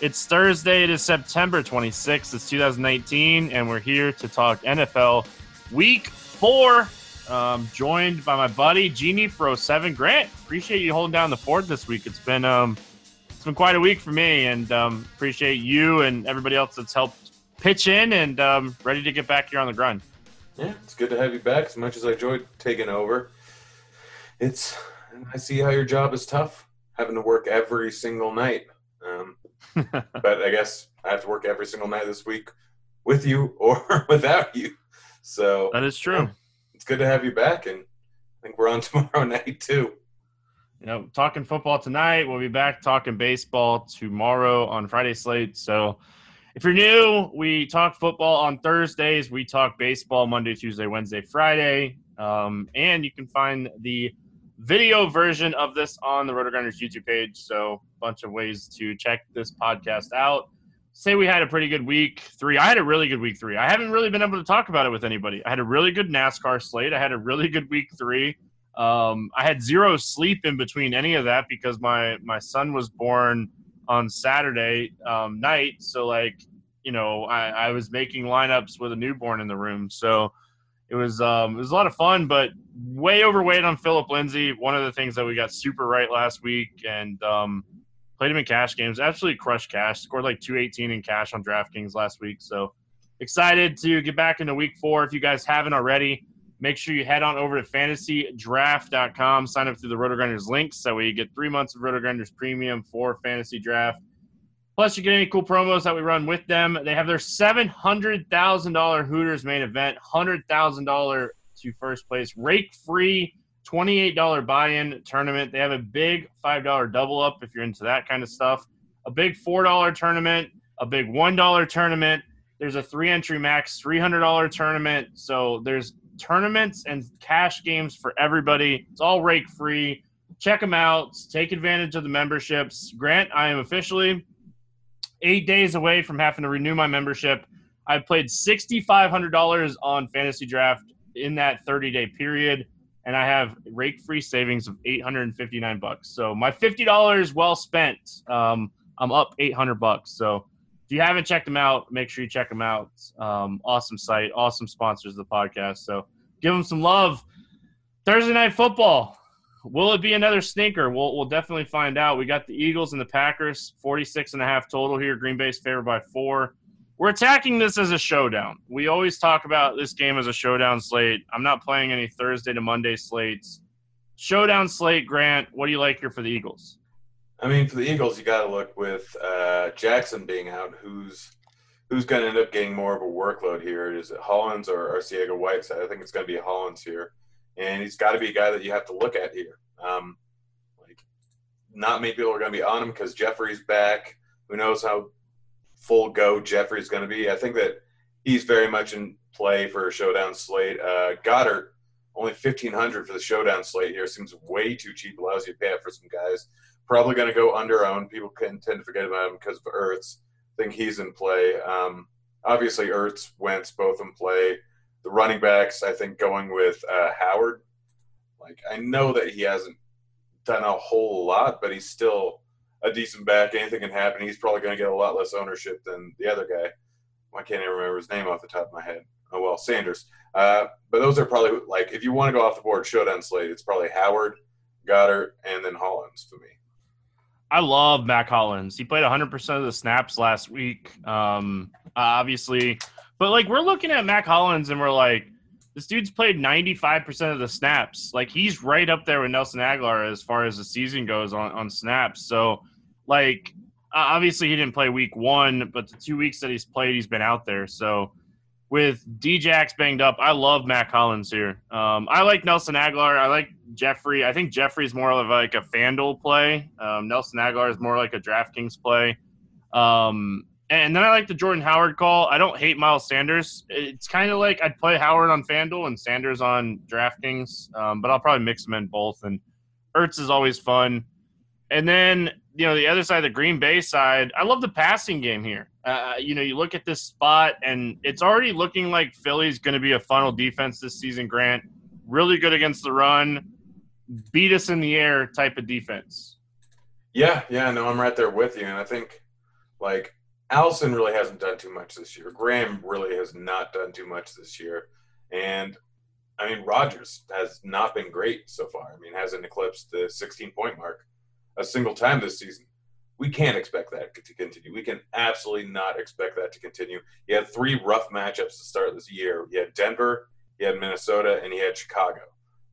It's Thursday, it is September 26th, it's 2019, and we're here to talk NFL week four. Um, joined by my buddy Genie for 07. Grant, appreciate you holding down the fort this week. It's been um it's been quite a week for me, and um, appreciate you and everybody else that's helped pitch in and um, ready to get back here on the grind. Yeah, it's good to have you back. As much as I enjoyed taking over, it's I see how your job is tough, having to work every single night. Um, but I guess I have to work every single night this week with you or without you. So that is true. it's good to have you back, and I think we're on tomorrow night too. You know, talking football tonight. We'll be back talking baseball tomorrow on Friday slate. So if you're new, we talk football on Thursdays. We talk baseball Monday, Tuesday, Wednesday, Friday. Um, and you can find the video version of this on the RotoGrinders YouTube page. So, a bunch of ways to check this podcast out. Say we had a pretty good week three. I had a really good week three. I haven't really been able to talk about it with anybody. I had a really good NASCAR slate. I had a really good week three. Um, I had zero sleep in between any of that because my my son was born on Saturday um, night. So like you know, I, I was making lineups with a newborn in the room. So it was um, it was a lot of fun, but way overweight on Philip Lindsay. One of the things that we got super right last week, and um, played him in cash games. Absolutely crushed cash. Scored like 218 in cash on DraftKings last week. So excited to get back into week four. If you guys haven't already, make sure you head on over to fantasydraft.com. Sign up through the RotoGrinders. That way you get three months of RotoGrinders premium for fantasy draft. Plus, you get any cool promos that we run with them. They have their $700,000 Hooters main event, $100,000 to first place, rake free $28 buy in tournament. They have a big $5 double up if you're into that kind of stuff, a big $4 tournament, a big $1 tournament. There's a three entry max $300 tournament. So there's tournaments and cash games for everybody. It's all rake free. Check them out. Take advantage of the memberships. Grant, I am officially eight days away from having to renew my membership. I've played $6,500 on fantasy draft in that 30 day period, and I have rake free savings of 859 bucks. So my $50 well spent. Um, I'm up 800 bucks. So if you haven't checked them out, make sure you check them out. Um, awesome site, awesome sponsors of the podcast. So give them some love. Thursday night football. Will it be another stinker? We'll, we'll definitely find out. We got the Eagles and the Packers, 46 and a half total here. Green Bay's favored by four. We're attacking this as a showdown. We always talk about this game as a showdown slate. I'm not playing any Thursday to Monday slates. Showdown slate, Grant, what do you like here for the Eagles? I mean, for the Eagles, you got to look with uh, Jackson being out. Who's who's going to end up getting more of a workload here? Is it Hollins or Arcega Whiteside? I think it's going to be Hollins here and he's got to be a guy that you have to look at here. Um, like, not many people are going to be on him because Jeffery's back. Who knows how full go Jeffery's going to be? I think that he's very much in play for a showdown slate. Uh, Goedert only fifteen hundred for the showdown slate here seems way too cheap. Allows you to pay for some guys. Probably going to go under owned. People can tend to forget about him because of Ertz. I think he's in play. Um, obviously, Ertz, Wentz, both in play the running backs, I think going with uh, Howard. Like I know that he hasn't done a whole lot, but he's still a decent back. Anything can happen. He's probably going to get a lot less ownership than the other guy. I can't even remember his name off the top of my head. Oh well, Sanders. Uh, but those are probably like if you want to go off the board, showdown slate. It's probably Howard, Goedert, and then Hollins for me. I love Mack Hollins. He played 100% of the snaps last week. Um, obviously, but like we're looking at Mack Hollins and we're like, this dude's played 95% of the snaps. Like he's right up there with Nelson Agholor as far as the season goes on, on snaps. So like obviously he didn't play week one, but the two weeks that he's played, he's been out there. So with Djax banged up, I love Mack Hollins here. Um, I like Nelson Agholor. I like Jeffery. I think Jeffery's more of like a FanDuel play. Um, Nelson Agholor is more like a DraftKings play. Um, And then I like the Jordan Howard call. I don't hate Miles Sanders. It's kind of like I'd play Howard on FanDuel and Sanders on DraftKings, um, but I'll probably mix them in both. And Ertz is always fun. And then, you know, the other side, the Green Bay side, I love the passing game here. Uh, you know, you look at this spot, and it's already looking like Philly's going to be a funnel defense this season, Grant. Really good against the run, beat us in the air type of defense. Yeah, yeah, no, I'm right there with you. And I think, like, Allison really hasn't done too much this year. Graham really has not done too much this year. And I mean, Rodgers has not been great so far. I mean, hasn't eclipsed the 16 point mark a single time this season. We can't expect that to continue. We can absolutely not expect that to continue. He had three rough matchups to start this year. He had Denver, he had Minnesota, and he had Chicago.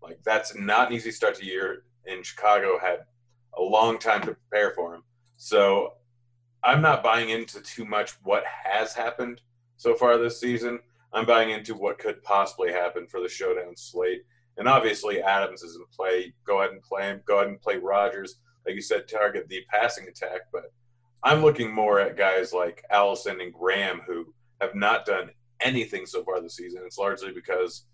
Like, that's not an easy start to year, and Chicago had a long time to prepare for him. So I'm not buying into too much what has happened so far this season. I'm buying into what could possibly happen for the showdown slate. And obviously, Adams is in play. Go ahead and play him. Go ahead and play Rodgers. Like you said, target the passing attack. But I'm looking more at guys like Allison and Graham who have not done anything so far this season. It's largely because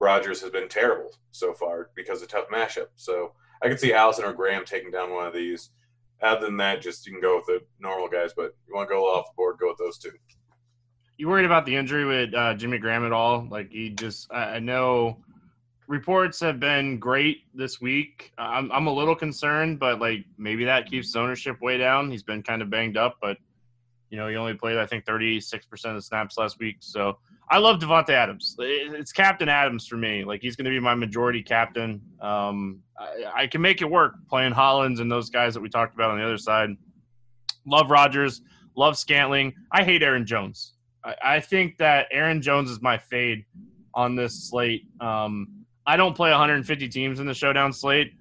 Rodgers has been terrible so far because of tough matchup. So I can see Allison or Graham taking down one of these other than that, just you can go with the normal guys. But you want to go off the board, go with those two. You worried about the injury with uh, Jimmy Graham at all? Like he just, I, I know reports have been great this week. I'm, I'm a little concerned, but like maybe that keeps ownership way down. He's been kind of banged up, but you know he only played I think 36% of the snaps last week. So I love Davante Adams. It's Captain Adams for me. Like he's going to be my majority captain. Um, I, I, can make it work playing Hollins and those guys that we talked about on the other side. Love Rodgers. Love Scantling. I hate Aaron Jones. I, I think that Aaron Jones is my fade on this slate. Um, I don't play 150 teams in the showdown slate.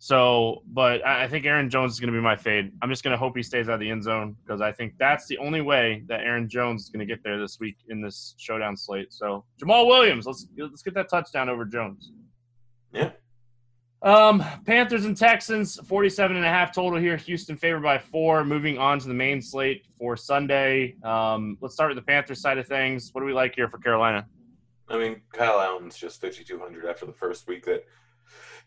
So, but I think Aaron Jones is going to be my fade. I'm just going to hope he stays out of the end zone because I think that's the only way that Aaron Jones is going to get there this week in this showdown slate. So, Jamaal Williams, let's let's get that touchdown over Jones. Yeah. Um, Panthers and Texans, 47 and a half total here. Houston favored by four. Moving on to the main slate for Sunday. Um, let's start with the Panthers side of things. What do we like here for Carolina? I mean, Kyle Allen's just 5,200 after the first week that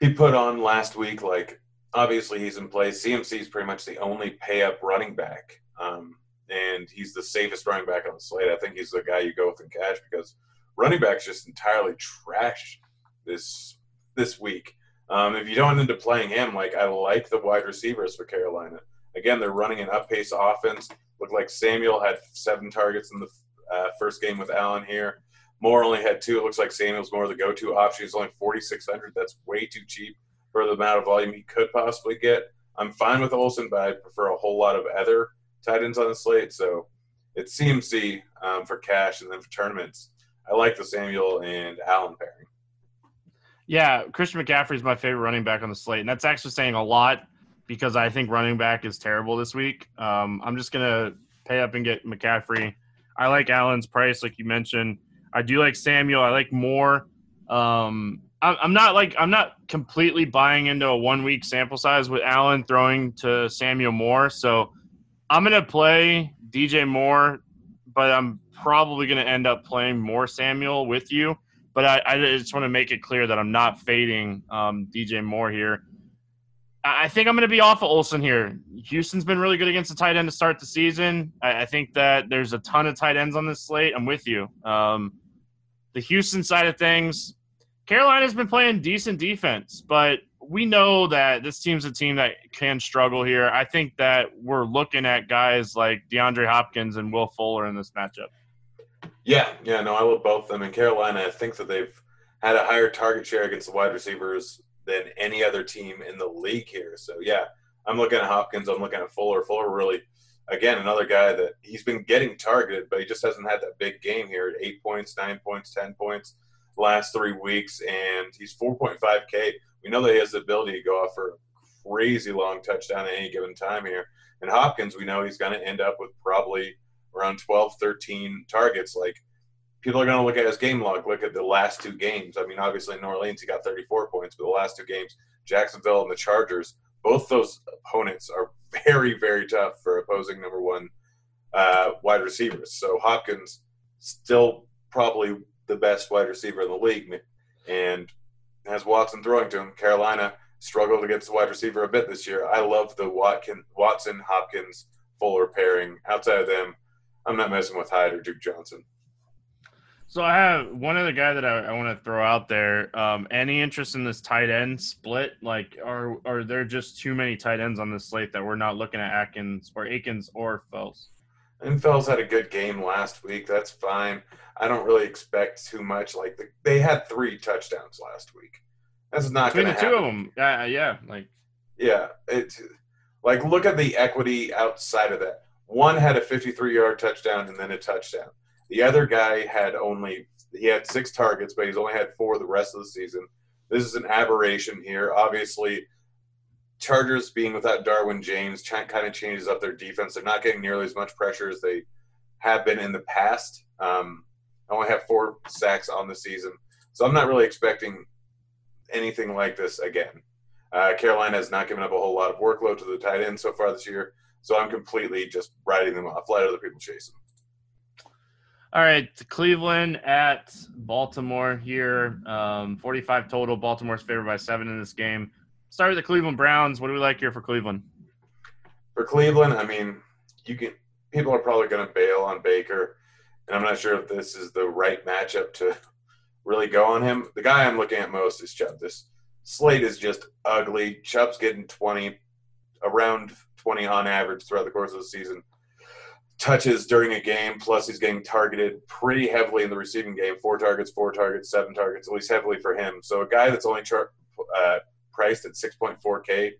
he put on last week. Like, obviously, he's in place. CMC is pretty much the only pay up running back. Um, and he's the safest running back on the slate. I think he's the guy you go with in cash because running backs just entirely trash this this week. Um, if you don't end up playing him, like I like the wide receivers for Carolina. Again, they're running an up pace offense. Looked like Samuel had seven targets in the uh, first game with Allen here. Moore only had two. It looks like Samuel's more of the go-to option. He's only 4,600. That's way too cheap for the amount of volume he could possibly get. I'm fine with Olsen, but I prefer a whole lot of other tight ends on the slate. So it's CMC um, for cash, and then for tournaments, I like the Samuel and Allen pairing. Yeah, Christian McCaffrey is my favorite running back on the slate, and that's actually saying a lot because I think running back is terrible this week. Um, I'm just gonna pay up and get McCaffrey. I like Allen's price, like you mentioned. I do like Samuel. I like Moore. Um, I'm not like I'm not completely buying into a one week sample size with Allen throwing to Samuel Moore. So I'm gonna play DJ Moore, but I'm probably gonna end up playing more Samuel with you. But I, I just want to make it clear that I'm not fading um, DJ Moore here. I think I'm going to be off of Olsen here. Houston's been really good against the tight end to start the season. I, I think that there's a ton of tight ends on this slate. I'm with you. Um, the Houston side of things, Carolina's been playing decent defense, but we know that this team's a team that can struggle here. I think that we're looking at guys like DeAndre Hopkins and Will Fuller in this matchup. Yeah, yeah, no, I love both of them. In Carolina, I think that they've had a higher target share against the wide receivers than any other team in the league here. So yeah, I'm looking at Hopkins. I'm looking at Fuller. Fuller really again, another guy that he's been getting targeted, but he just hasn't had that big game here eight points, nine points, 10 points last three weeks. And he's 4.5K. We know that he has the ability to go off for a crazy long touchdown at any given time here. And Hopkins, we know he's going to end up with probably around 12, 13 targets. Like, people are going to look at his game log, look at the last two games. I mean, obviously, in New Orleans, he got 34 points, but the last two games, Jacksonville and the Chargers, both those opponents are very, very tough for opposing number one uh, wide receivers. So Hopkins still probably the best wide receiver in the league, and has Watson throwing to him. Carolina struggled against the wide receiver a bit this year. I love the Watkin, Watson Hopkins Fuller pairing. Outside of them, I'm not messing with Hyde or Duke Johnson. So I have one other guy that I, I want to throw out there. Um, any interest in this tight end split? Like, are are there just too many tight ends on this slate that we're not looking at Atkins or Akins or Fells? And Fells had a good game last week. That's fine. I don't really expect too much. Like the, they had three touchdowns last week. That's not going to happen. Two of them, uh, yeah, like yeah, it like look at the equity outside of that. One had a 53 yard touchdown and then a touchdown. The other guy had only he had six targets, but he's only had four the rest of the season. This is an aberration here. Obviously, Chargers being without Derwin James kind of changes up their defense. They're not getting nearly as much pressure as they have been in the past. Um, I only have four sacks on the season, so I'm not really expecting anything like this again. Uh, Carolina has not given up a whole lot of workload to the tight end so far this year, so I'm completely just writing them off. Let other people chase them. All right, Cleveland at Baltimore here. Um, 45 total. Baltimore's favored by seven in this game. Start with the Cleveland Browns. What do we like here for Cleveland? For Cleveland, I mean, you can. People are probably going to bail on Baker, and I'm not sure if this is the right matchup to really go on him. The guy I'm looking at most is Chubb. This slate is just ugly. Chubb's getting 20, around 20 on average throughout the course of the season touches during a game, plus he's getting targeted pretty heavily in the receiving game. Four targets, four targets, seven targets, at least heavily for him. So a guy that's only char- uh, priced at 6.4K,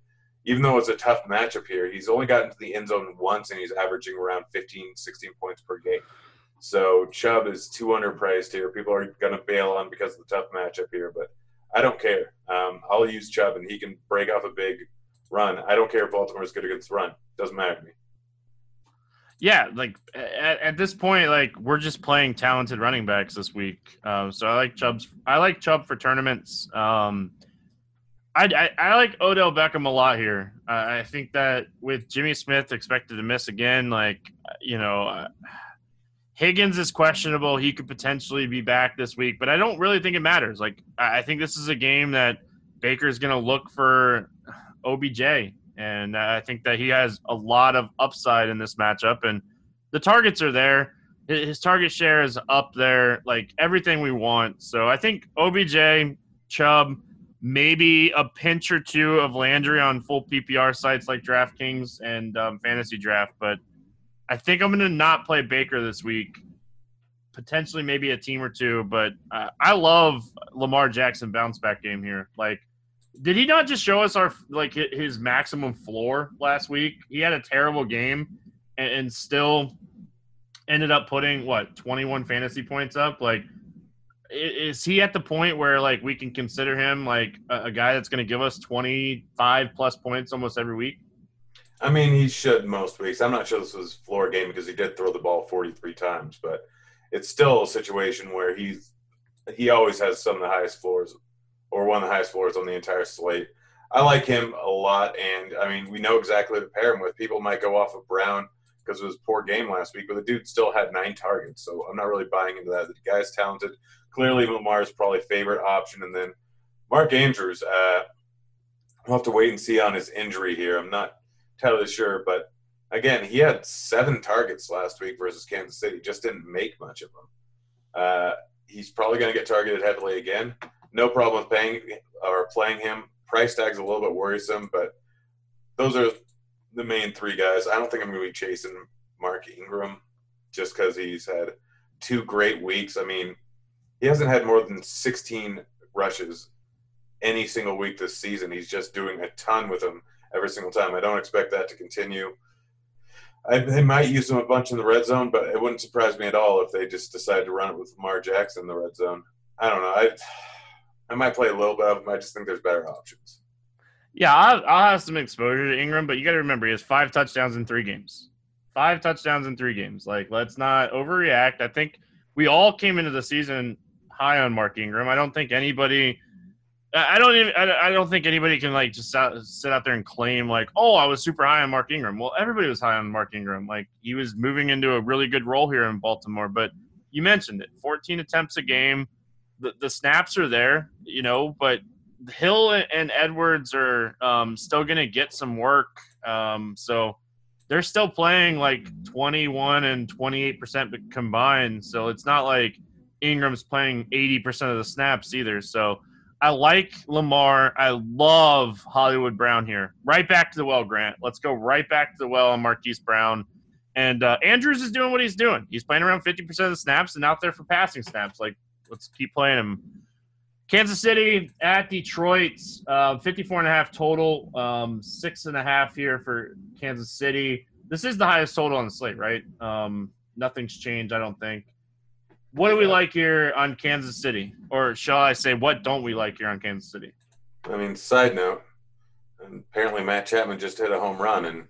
even though it's a tough matchup here, he's only gotten to the end zone once and he's averaging around 15, 16 points per game. So Chubb is too underpriced here. People are going to bail on because of the tough matchup here, but I don't care. Um, I'll use Chubb and he can break off a big run. I don't care if Baltimore is good against the run. Doesn't matter to me yeah, like at, at, this point, like we're just playing talented running backs this week. Um, so I like Chubb's. I like Chubb for tournaments. Um, I, I, I like Odell Beckham a lot here. Uh, I think that with Jimmy Smith expected to miss again, like you know, uh, Higgins is questionable. He could potentially be back this week, but I don't really think it matters. Like I, I think this is a game that Baker is going to look for OBJ and I think that he has a lot of upside in this matchup. And the targets are there. His target share is up there, like everything we want. So I think OBJ, Chubb, maybe a pinch or two of Landry on full PPR sites like DraftKings and um, Fantasy Draft. But I think I'm going to not play Baker this week. Potentially, maybe a team or two. But uh, I love Lamar Jackson bounce back game here. Like did he not just show us our like his maximum floor last week? He had a terrible game and, and still ended up putting what 21 fantasy points up. Like, is he at the point where like we can consider him like a, a guy that's going to give us 25 plus points almost every week? I mean, he should most weeks. I'm not sure this was floor game because he did throw the ball 43 times, but it's still a situation where he's he always has some of the highest floors or one of the highest floors on the entire slate. I like him a lot, and I mean, we know exactly to pair him with. People might go off of Brown because it was poor game last week, but the dude still had nine targets, so I'm not really buying into that. The guy's talented. Clearly, Lamar is probably favorite option, and then Mark Andrews. Uh, we'll have to wait and see on his injury here. I'm not entirely sure, but again, he had seven targets last week versus Kansas City. Just didn't make much of them. Uh, he's probably going to get targeted heavily again no problem with paying or playing him. Price tag's a little bit worrisome, but those are the main three guys. I don't think I'm going to be chasing Mark Ingram just because he's had two great weeks. I mean, he hasn't had more than 16 rushes any single week this season. He's just doing a ton with them every single time. I don't expect that to continue. I, they might use him a bunch in the red zone, but it wouldn't surprise me at all if they just decide to run it with Lamar Jackson in the red zone. I don't know. I I might play a little bit of him. I just think there's better options. Yeah, I'll, I'll have some exposure to Ingram, but you got to remember he has five touchdowns in three games. Five touchdowns in three games. Like, let's not overreact. I think we all came into the season high on Mark Ingram. I don't think anybody I don't even. I don't think anybody can like just sit out there and claim like, "Oh, I was super high on Mark Ingram." Well, everybody was high on Mark Ingram. Like he was moving into a really good role here in Baltimore. But you mentioned it: 14 attempts a game. The the snaps are there, you know, but Hill and Edwards are um, still going to get some work. Um, so they're still playing like 21 and 28 percent combined. So it's not like Ingram's playing 80 percent of the snaps either. So I like Lamar. I love Hollywood Brown here. Right back to the well, Grant. Let's go right back to the well on Marquise Brown. And uh, Andrews is doing what he's doing. He's playing around 50% of the snaps and out there for passing snaps. Like, let's keep playing them. Kansas City at Detroit, uh, 54 and a half total, um, six and a half here for Kansas City. This is the highest total on the slate, right? Um, nothing's changed, I don't think. What do we like here on Kansas City? Or shall I say, what don't we like here on Kansas City? I mean, side note, apparently Matt Chapman just hit a home run, and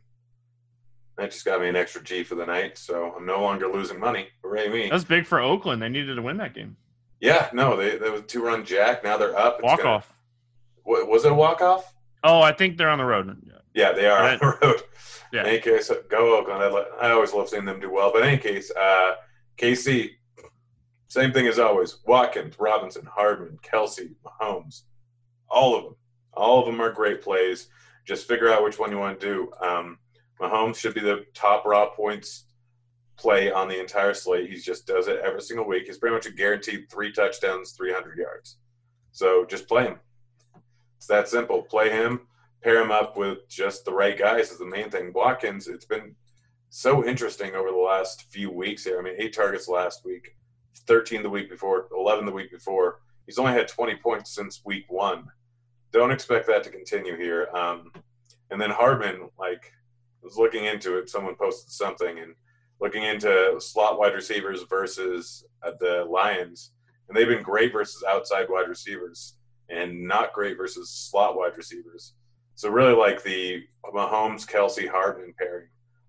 that just got me an extra G for the night. So I'm no longer losing money. Hooray me. That was big for Oakland. They needed to win that game. Yeah, no, they, they was two run jack. Now they're up. walk gonna, off. What, was it a walk off? Oh, I think they're on the road. Yeah, they are on the road. Yeah. In any case, go Oakland. I, I always love seeing them do well. But in any case, uh, KC same thing as always. Watkins, Robinson, Hardman, Kelce, Mahomes, all of them. All of them are great plays. Just figure out which one you want to do. Um, Mahomes should be the top raw points play on the entire slate. He just does it every single week. He's pretty much a guaranteed three touchdowns, 300 yards. So just play him. It's that simple. Play him, pair him up with just the right guys is the main thing. Watkins, it's been so interesting over the last few weeks here. I mean, eight targets last week. 13 the week before, 11 the week before. He's only had 20 points since week one. Don't expect that to continue here. Um, and then Hardman, like, was looking into it. Someone posted something and looking into slot wide receivers versus uh, the Lions, and they've been great versus outside wide receivers and not great versus slot wide receivers. So really like the Mahomes Kelce, Hardman pairing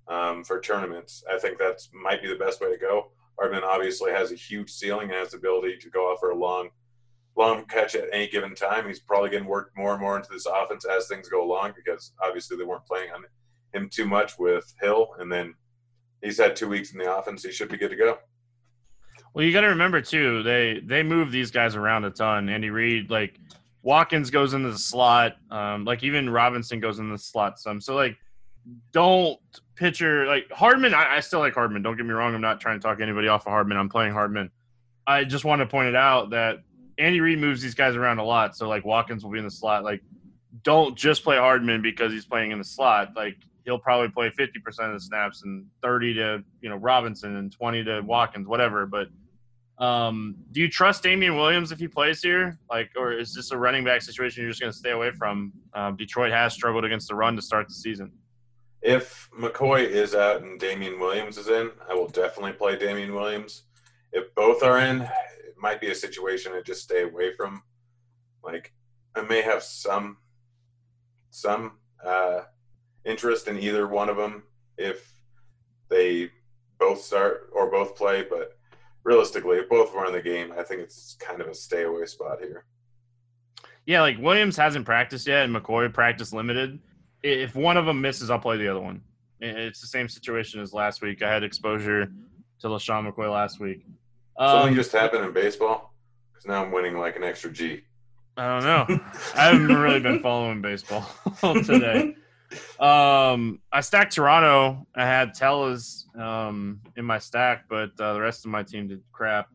um, for tournaments. I think that might be the best way to go. Hardman obviously has a huge ceiling and has the ability to go off for a long, long catch at any given time. He's probably getting worked more and more into this offense as things go along because obviously they weren't playing on him too much with Hill, and then he's had two weeks in the offense. He should be good to go. Well, you got to remember too they they move these guys around a ton. Andy Reid, like Watkins goes into the slot, um, like even Robinson goes in the slot some. So like don't pitcher like Hardman. I, I, still like Hardman. Don't get me wrong. I'm not trying to talk anybody off of Hardman. I'm playing Hardman. I just want to point it out that Andy Reid moves these guys around a lot. So like Watkins will be in the slot. Like, don't just play Hardman because he's playing in the slot. Like he'll probably play 50% of the snaps and 30 to you know Robinson and 20 to Watkins, whatever. But um, do you trust Damien Williams if he plays here? Like, or is this a running back situation you're just going to stay away from? Um, Detroit has struggled against the run to start the season if McCoy is out and Damien Williams is in, I will definitely play Damien Williams. If both are in, it might be a situation to just stay away from. Like, I may have some some uh, interest in either one of them if they both start or both play, but realistically, if both are in the game, I think it's kind of a stay away spot here. Yeah, like Williams hasn't practiced yet, and McCoy practice limited if one of them misses, I'll play the other one. It's the same situation as last week. I had exposure to LeSean McCoy last week. Something um, just happened in baseball because now I'm winning like an extra G. I don't know. I haven't really been following baseball today. Um, I stacked Toronto. I had Tellez um, in my stack, but uh, the rest of my team did crap.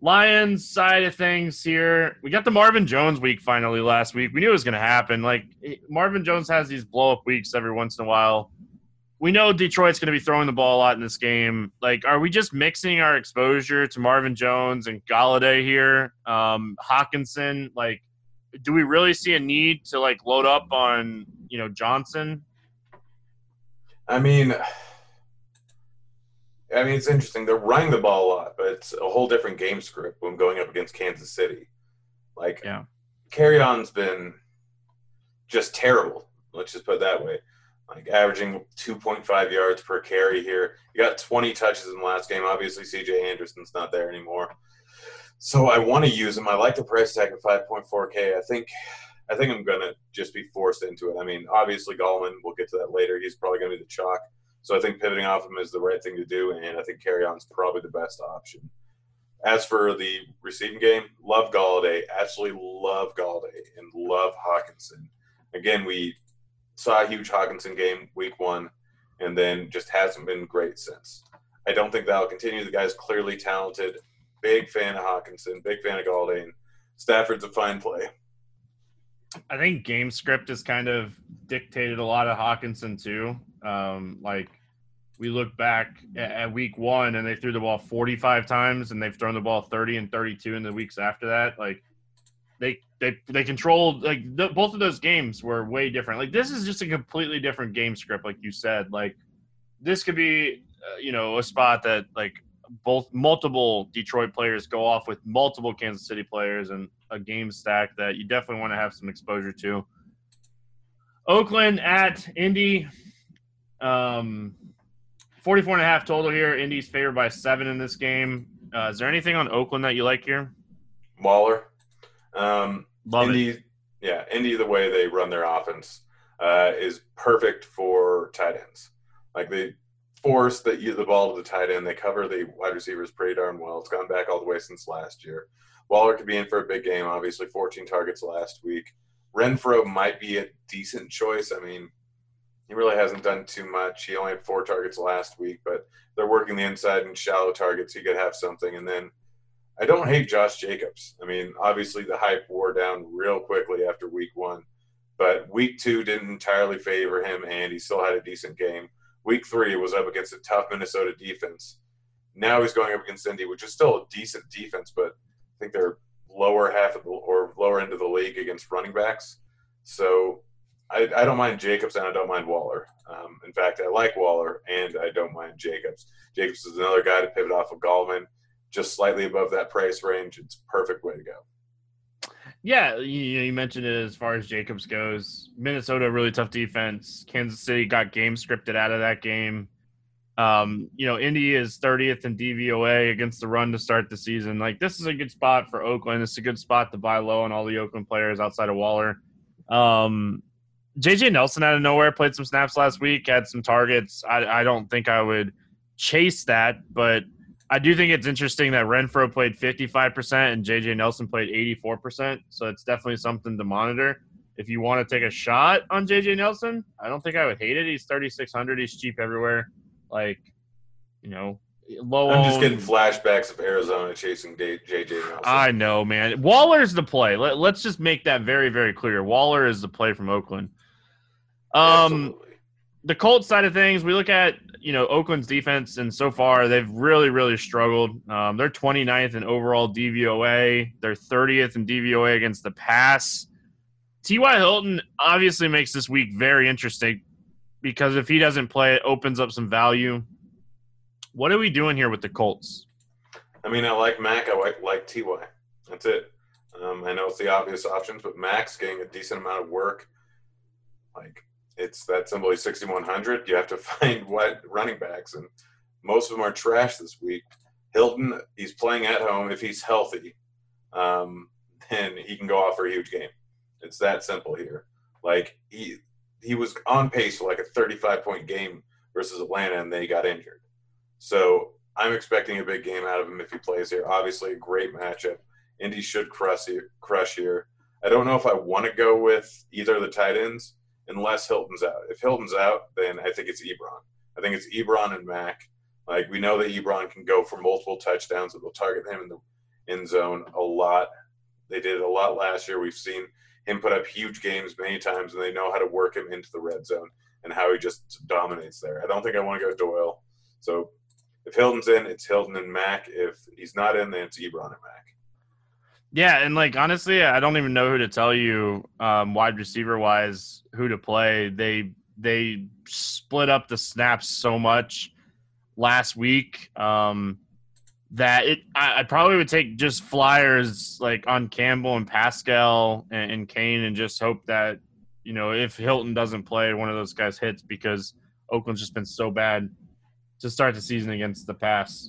Lions side of things here, we got the Marvin Jones week finally last week. We knew it was going to happen. Like Marvin Jones has these blow up weeks every once in a while. We know Detroit's going to be throwing the ball a lot in this game. Like, are we just mixing our exposure to Marvin Jones and Golladay here? Um, Hockenson, like, do we really see a need to like load up on you know Johnson? I mean, I mean, it's interesting. They're running the ball a lot, but it's a whole different game script when going up against Kansas City. Like, yeah, Kerryon's been just terrible. Let's just put it that way. Like averaging 2.5 yards per carry here. You got 20 touches in the last game. Obviously, CJ Anderson's not there anymore. So I want to use him. I like the price tag of 5.4K. I think I think I'm gonna just be forced into it. I mean, obviously Gallman, we'll get to that later. He's probably gonna be the chalk. So I think pivoting off him is the right thing to do, and I think Kerryon is probably the best option. As for the receiving game, love Golladay, absolutely love Golladay, and love Hockenson. Again, we saw a huge Hockenson game week one, and then just hasn't been great since. I don't think that'll continue. The guy's clearly talented. Big fan of Hockenson. big fan of and Stafford's a fine play. I think game script has kind of dictated a lot of Hockenson too. Um, like we look back at week one and they threw the ball 45 times and they've thrown the ball 30 and 32 in the weeks after that. Like they they they controlled like the, both of those games were way different. Like this is just a completely different game script, like you said. Like this could be uh, you know a spot that like both multiple Detroit players go off with multiple Kansas City players and a game stack that you definitely want to have some exposure to. Oakland at Indy. Um, 44 and a half total here. Indy's favored by seven in this game. Uh, is there anything on Oakland that you like here? Waller. Um, Love Indy, it. yeah, Indy, the way they run their offense uh, is perfect for tight ends. Like they force that you the ball to the tight end. They cover the wide receivers pretty darn well. It's gone back all the way since last year. Waller could be in for a big game, obviously 14 targets last week. Renfrow might be a decent choice. I mean, he really hasn't done too much. He only had four targets last week, but they're working the inside and shallow targets. He could have something. And then I don't hate Josh Jacobs. I mean, obviously the hype wore down real quickly after week one, but week two didn't entirely favor him, and he still had a decent game. Week three was up against a tough Minnesota defense. Now he's going up against Indy, which is still a decent defense, but I think they're lower half of the, or lower end of the league against running backs. So I, I don't mind Jacobs and I don't mind Waller. Um, in fact, I like Waller and I don't mind Jacobs. Jacobs is another guy to pivot off of Gallman, just slightly above that price range. It's perfect way to go. Yeah, you, you mentioned it as far as Jacobs goes. Minnesota, really tough defense. Kansas City got game scripted out of that game. Um, you know, Indy is 30th in DVOA against the run to start the season. Like, this is a good spot for Oakland. It's a good spot to buy low on all the Oakland players outside of Waller. Um, JJ Nelson out of nowhere played some snaps last week, had some targets. I, I don't think I would chase that, but I do think it's interesting that Renfrow played 55% and JJ Nelson played 84%. So it's definitely something to monitor. If you want to take a shot on JJ Nelson, I don't think I would hate it. He's 3,600. He's cheap everywhere. Like, you know, low. I'm just getting flashbacks of Arizona chasing JJ Nelson. I know, man. Waller's the play. Let, let's just make that very, very clear. Waller is the play from Oakland. Um, Absolutely. the Colts side of things, we look at you know Oakland's defense, and so far they've really, really struggled. Um, they're 29th in overall DVOA. They're 30th in DVOA against the pass. T.Y. Hilton obviously makes this week very interesting because if he doesn't play, it opens up some value. What are we doing here with the Colts? I mean, I like Mack. I like, like Ty. That's it. Um, I know it's the obvious options, but Mack's getting a decent amount of work. Like it's that simple. He's 6100. You have to find what running backs, and most of them are trash this week. Hilton, he's playing at home. If he's healthy, um, then he can go off for a huge game. It's that simple here. Like he he was on pace for like a 35 point game versus Atlanta, and then he got injured. So I'm expecting a big game out of him if he plays here. Obviously, a great matchup. Indy should crush here. Crush here. I don't know if I want to go with either of the tight ends unless Hilton's out. If Hilton's out, then I think it's Ebron. I think it's Ebron and Mack. Like we know that Ebron can go for multiple touchdowns. That will target him in the end zone a lot. They did it a lot last year. We've seen him put up huge games many times, and they know how to work him into the red zone and how he just dominates there. I don't think I want to go Doyle. So if Hilton's in, it's Hilton and Mack. If he's not in, then it's Ebron and Mack. Yeah, and like honestly, I don't even know who to tell you um, wide receiver wise who to play. They they split up the snaps so much last week um, that it I, I probably would take just flyers like on Campbell and Pascal and, and Cain and just hope that you know if Hilton doesn't play, one of those guys hits because Oakland's just been so bad to start the season against the pass.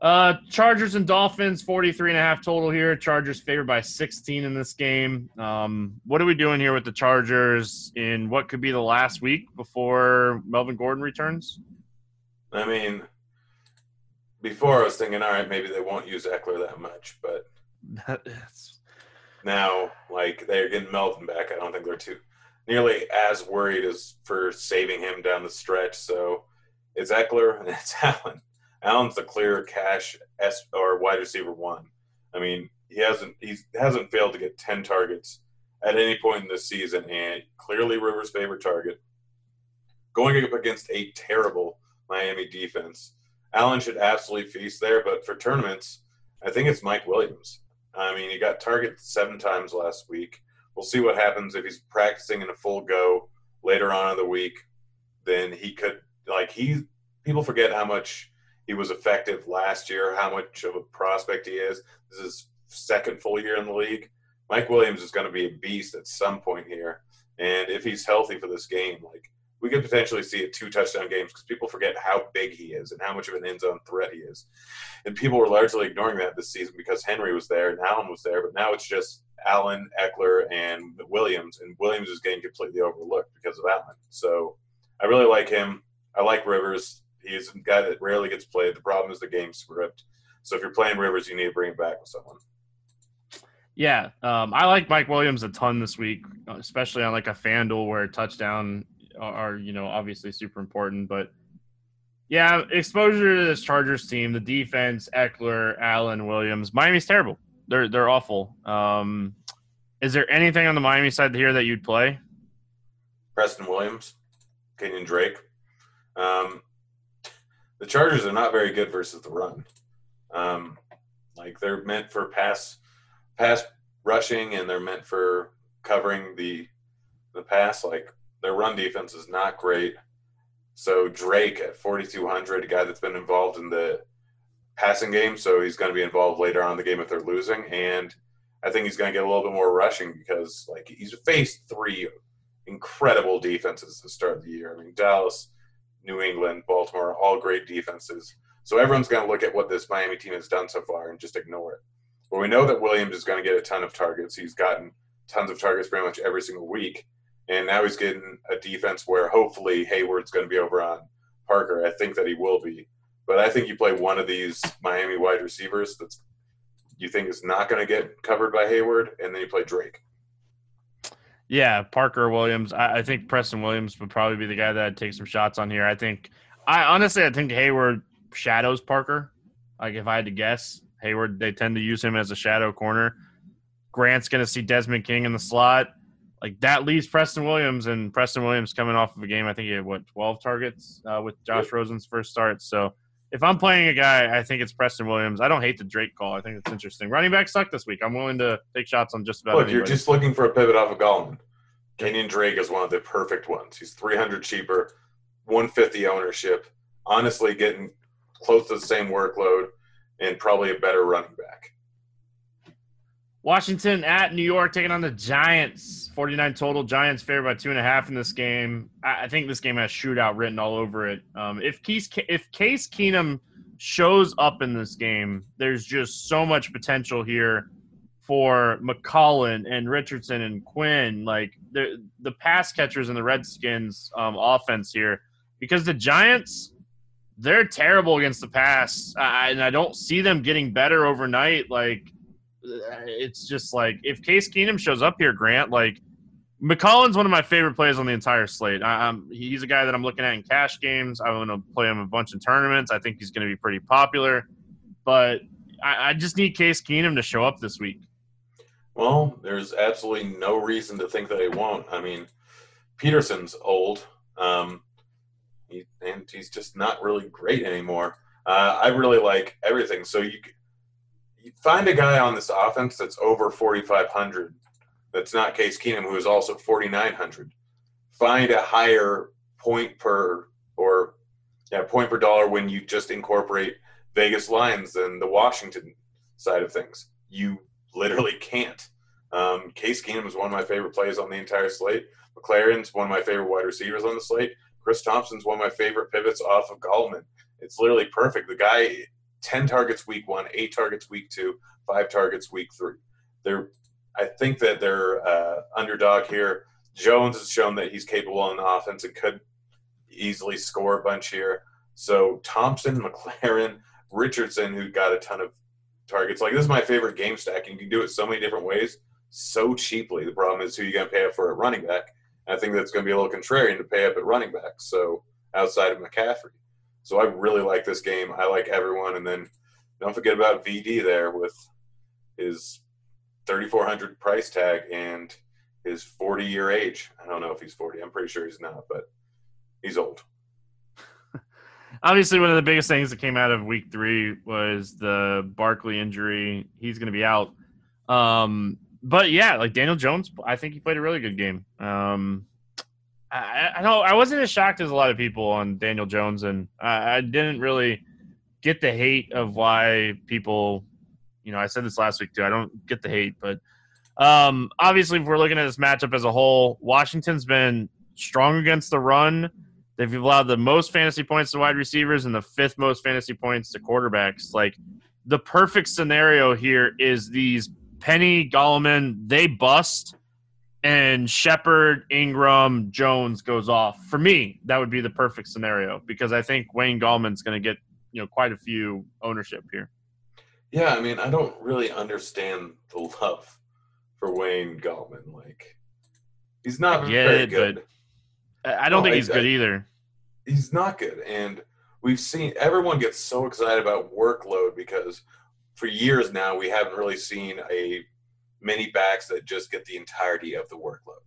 Uh, Chargers and Dolphins, 43 and a half total here. Chargers favored by 16 in this game. Um, what are we doing here with the Chargers in what could be the last week before Melvin Gordon returns? I mean, before I was thinking, all right, maybe they won't use Ekeler that much, but That's... now, like, they're getting Melvin back. I don't think they're too nearly as worried as for saving him down the stretch. So it's Ekeler and it's Allen. Allen's the clear cash S or wide receiver one. I mean, he hasn't he hasn't failed to get ten targets at any point in this season, and clearly Rivers' favorite target. Going up against a terrible Miami defense, Allen should absolutely feast there. But for tournaments, I think it's Mike Williams. I mean, he got targeted seven times last week. We'll see what happens if he's practicing in a full go later on in the week. Then he could like he people forget how much he was effective last year, how much of a prospect he is. This is second full year in the league. Mike Williams is going to be a beast at some point here. And if he's healthy for this game, like we could potentially see a two touchdown games because people forget how big he is and how much of an end zone threat he is. And people were largely ignoring that this season because Henry was there and Allen was there, but now it's just Allen, Ekeler, and Williams, and Williams is getting completely overlooked because of Allen. So I really like him. I like Rivers. He's a guy that rarely gets played. The problem is the game script. So if you're playing Rivers, you need to bring it back with someone. Yeah, um, I like Mike Williams a ton this week, especially on like a FanDuel where touchdown are you know obviously super important. But yeah, exposure to this Chargers team, the defense, Ekeler, Allen, Williams, Miami's terrible. They're they're awful. Um, is there anything on the Miami side here that you'd play? Preston Williams, Kenyan Drake. Um, the Chargers are not very good versus the run. Um, like they're meant for pass pass rushing and they're meant for covering the the pass. Like their run defense is not great. So Drake at 4,200, a guy that's been involved in the passing game, so he's going to be involved later on in the game if they're losing. And I think he's going to get a little bit more rushing because like he's faced three incredible defenses to start the year. I mean Dallas, New England, Baltimore, all great defenses. So everyone's going to look at what this Miami team has done so far and just ignore it. But we know that Williams is going to get a ton of targets. He's gotten tons of targets pretty much every single week. And now he's getting a defense where hopefully Hayward's going to be over on Parker. I think that he will be. But I think you play one of these Miami wide receivers that's you think is not going to get covered by Hayward, and then you play Drake. Yeah, Parker Williams. I, I, think Preston Williams would probably be the guy that I'd take some shots on here. I think, I honestly, I think Hayward shadows Parker. Like if I had to guess, Hayward they tend to use him as a shadow corner. Grant's going to see Desmond King in the slot. Like that leaves Preston Williams, and Preston Williams coming off of a game. I think he had what twelve targets uh, with Josh. Rosen's first start. So if I'm playing a guy, I think it's Preston Williams. I don't hate the Drake call. I think it's interesting. Running back suck this week. I'm willing to take shots on just about. Look, you're just looking for a pivot off of Gallman. Kenyan Drake is one of the perfect ones. He's 300 cheaper, 150 ownership. Honestly, getting close to the same workload and probably a better running back. Washington at New York taking on the Giants. 49 total. Giants favored by two and a half in this game. I, think this game has shootout written all over it. Um, if Case if Case Keenum shows up in this game, there's just so much potential here for McLaurin and Richardson and Quinn. Like the the pass catchers in the Redskins um, offense here, because the Giants they're terrible against the pass, I, and I don't see them getting better overnight. Like it's just like if Case Keenum shows up here, Grant, like McLaurin's one of my favorite plays on the entire slate. I, am he's a guy that I'm looking at in cash games. I'm going to play him a bunch of tournaments. I think he's going to be pretty popular, but I, I just need Case Keenum to show up this week. Well, there's absolutely no reason to think that he won't. I mean, Peterson's old, um, he, and he's just not really great anymore. Uh, I really like everything. So you find a guy on this offense that's over 4,500. That's not Case Keenum, who is also 4,900. Find a higher point per or yeah point per dollar when you just incorporate Vegas lines than the Washington side of things. You literally can't. Um, Case Keenum is one of my favorite plays on the entire slate. McLaurin's one of my favorite wide receivers on the slate. Chris Thompson's one of my favorite pivots off of Gallman. It's literally perfect. The guy 10 targets week one, eight targets week two, five targets week three. They're, I think that they're uh, underdog here. Jones has shown that he's capable on the offense and could easily score a bunch here. So Thompson, McLaurin, Richardson, who got a ton of targets. Like this is my favorite game stack. And you can do it so many different ways, so cheaply. The problem is who you going to pay up for at running back. And I think that's going to be a little contrarian to pay up at running back. So outside of McCaffrey, so I really like this game. I like everyone, and then don't forget about VD there with his 3,400 price tag and his 40 year age. I don't know if he's 40. I'm pretty sure he's not, but he's old obviously one of the biggest things that came out of week three was the Barkley injury. He's going to be out. Um, but yeah, like Daniel Jones, I think he played a really good game. Um, I, I know I wasn't as shocked as a lot of people on Daniel Jones, and I, didn't really get the hate of why people. You know, I said this last week too. I don't get the hate, but um, obviously, if we're looking at this matchup as a whole, Washington's been strong against the run They've allowed the most fantasy points to wide receivers and the fifth most fantasy points to quarterbacks. Like the perfect scenario here is these Penny Gallman, they bust, and Shepard, Engram, Jones goes off. For me, that would be the perfect scenario because I think Wayne Gallman's going to get you know quite a few ownership here. Yeah, I mean, I don't really understand the love for Wayne Gallman. Like, he's not very good. I don't no, think he's I, good either. He's not good, and we've seen everyone get so excited about workload because for years now we haven't really seen a many backs that just get the entirety of the workload.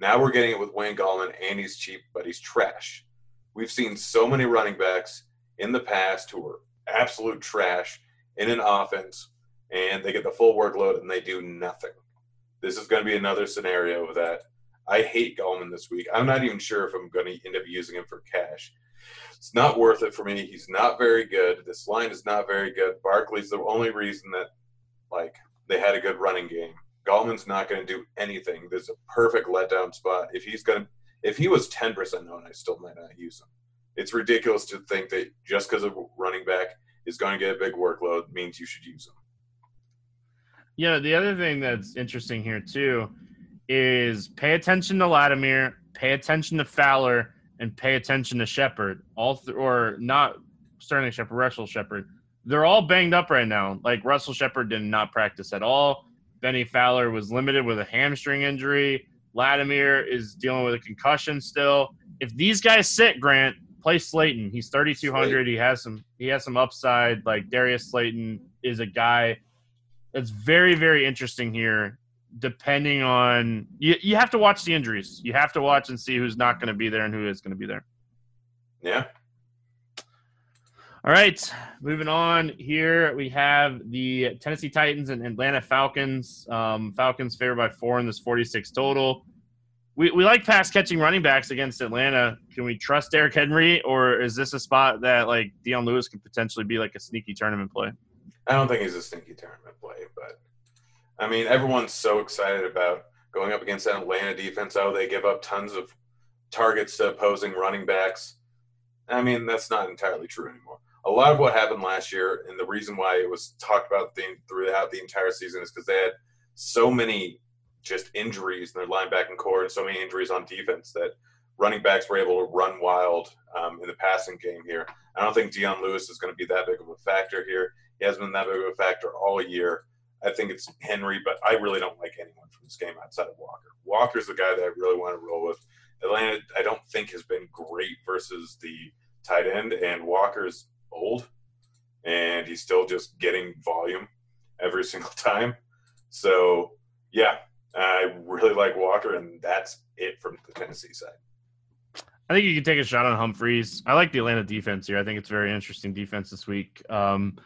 Now we're getting it with Wayne Gallman, and he's cheap, but he's trash. We've seen so many running backs in the past who are absolute trash in an offense, and they get the full workload and they do nothing. This is going to be another scenario that I hate Gallman this week. I'm not even sure if I'm going to end up using him for cash. It's not worth it for me. He's not very good. This line is not very good. Barkley's the only reason that, like, they had a good running game. Gallman's not going to do anything. There's a perfect letdown spot. If he's going to, if he was 10% owned, I still might not use him. It's ridiculous to think that just because a running back is going to get a big workload means you should use him. Yeah, the other thing that's interesting here too is pay attention to Latimer, pay attention to Fowler, and pay attention to Shepard. All th- or not Sterling Shepard, Russell Shepard. They're all banged up right now. Like Russell Shepard did not practice at all. Bennie Fowler was limited with a hamstring injury. Latimer is dealing with a concussion still. If these guys sit, Grant, play Slayton. He's 3200. He has some he has some upside. Like Darius Slayton is a guy that's very very interesting here depending on you, you have to watch the injuries. You have to watch and see who's not going to be there and who is going to be there. Yeah. All right, moving on here, we have the Tennessee Titans and Atlanta Falcons. Um, Falcons favored by four in this 46 total. We, we like pass catching running backs against Atlanta. Can we trust Derrick Henry, or is this a spot that like Dion Lewis could potentially be like a sneaky tournament play? I don't think he's a sneaky tournament play, but I mean, everyone's so excited about going up against that Atlanta defense. Oh, they give up tons of targets to opposing running backs. I mean, that's not entirely true anymore. A lot of what happened last year, and the reason why it was talked about the, throughout the entire season, is because they had so many just injuries in their linebacking corps and so many injuries on defense that running backs were able to run wild um, in the passing game here. I don't think Dion Lewis is going to be that big of a factor here. He hasn't been that big of a factor all year. I think it's Henry, but I really don't like anyone from this game outside of Walker. Walker's the guy that I really want to roll with. Atlanta, I don't think has been great versus the tight end, and Walker's old, and he's still just getting volume every single time. So, yeah, I really like Walker, and that's it from the Tennessee side. I think you can take a shot on Humphries. I like the Atlanta defense here. I think it's very interesting defense this week. Um,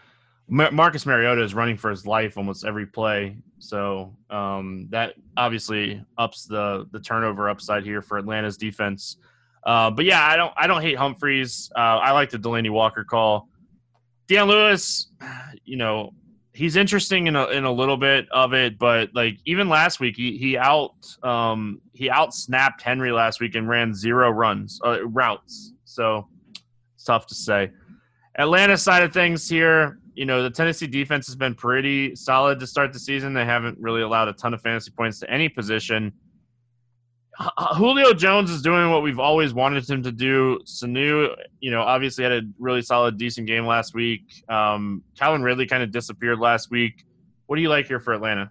Marcus Mariota is running for his life almost every play, so um, that obviously ups the the turnover upside here for Atlanta's defense. Uh, but yeah, I don't I don't hate Humphries. Uh, I like the Delanie Walker call. Dion Lewis, you know, he's interesting in a, in a little bit of it, but like even last week, he he out um, he out snapped Henry last week and ran zero runs uh, routes. So it's tough to say. Atlanta side of things here, you know, the Tennessee defense has been pretty solid to start the season. They haven't really allowed a ton of fantasy points to any position. Julio Jones is doing what we've always wanted him to do. Sanu, you know, obviously had a really solid, decent game last week. Um, Calvin Ridley kind of disappeared last week. What do you like here for Atlanta?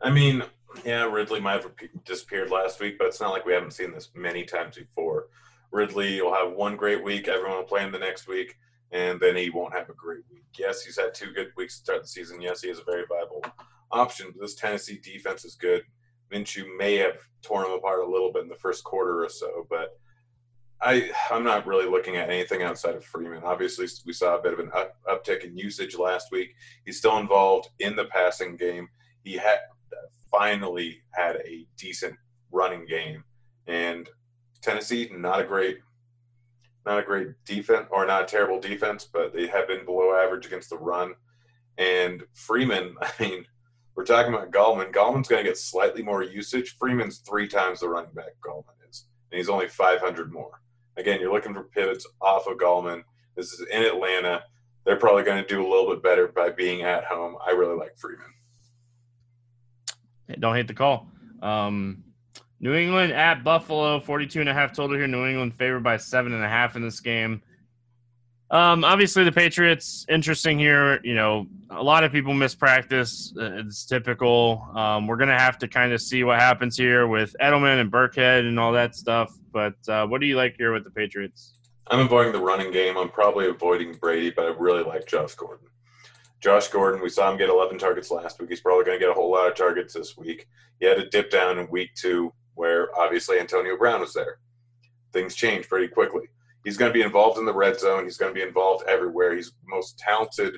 I mean, yeah, Ridley might have disappeared last week, but it's not like we haven't seen this many times before. Ridley will have one great week, everyone will play him the next week, and then he won't have a great week. Yes, he's had two good weeks to start the season. Yes, he is a very viable option. This Tennessee defense is good. Minshew may have torn them apart a little bit in the first quarter or so, but I I'm not really looking at anything outside of Freeman. Obviously, we saw a bit of an up, uptick in usage last week. He's still involved in the passing game. He had finally had a decent running game, and Tennessee not a great not a great defense or not a terrible defense, but they have been below average against the run. And Freeman, I mean, we're talking about Gallman. Gallman's going to get slightly more usage. Freeman's three times the running back Gallman is, and he's only 500 more. Again, you're looking for pivots off of Gallman. This is in Atlanta. They're probably going to do a little bit better by being at home. I really like Freeman. Don't hate the call. Um, New England at Buffalo, 42 and a half total here. New England favored by seven and a half in this game. Um, obviously, the Patriots interesting here. You know, a lot of people miss practice. Uh, it's typical. Um, we're gonna have to kind of see what happens here with Edelman and Burkhead and all that stuff. But uh, what do you like here with the Patriots? I'm avoiding the running game. I'm probably avoiding Brady, but I really like Josh Gordon. Josh Gordon, we saw him get 11 targets last week. He's probably going to get a whole lot of targets this week. He had a dip down in week two where obviously Antonio Brown was there. Things change pretty quickly he's going to be involved in the red zone. He's going to be involved everywhere. He's the most talented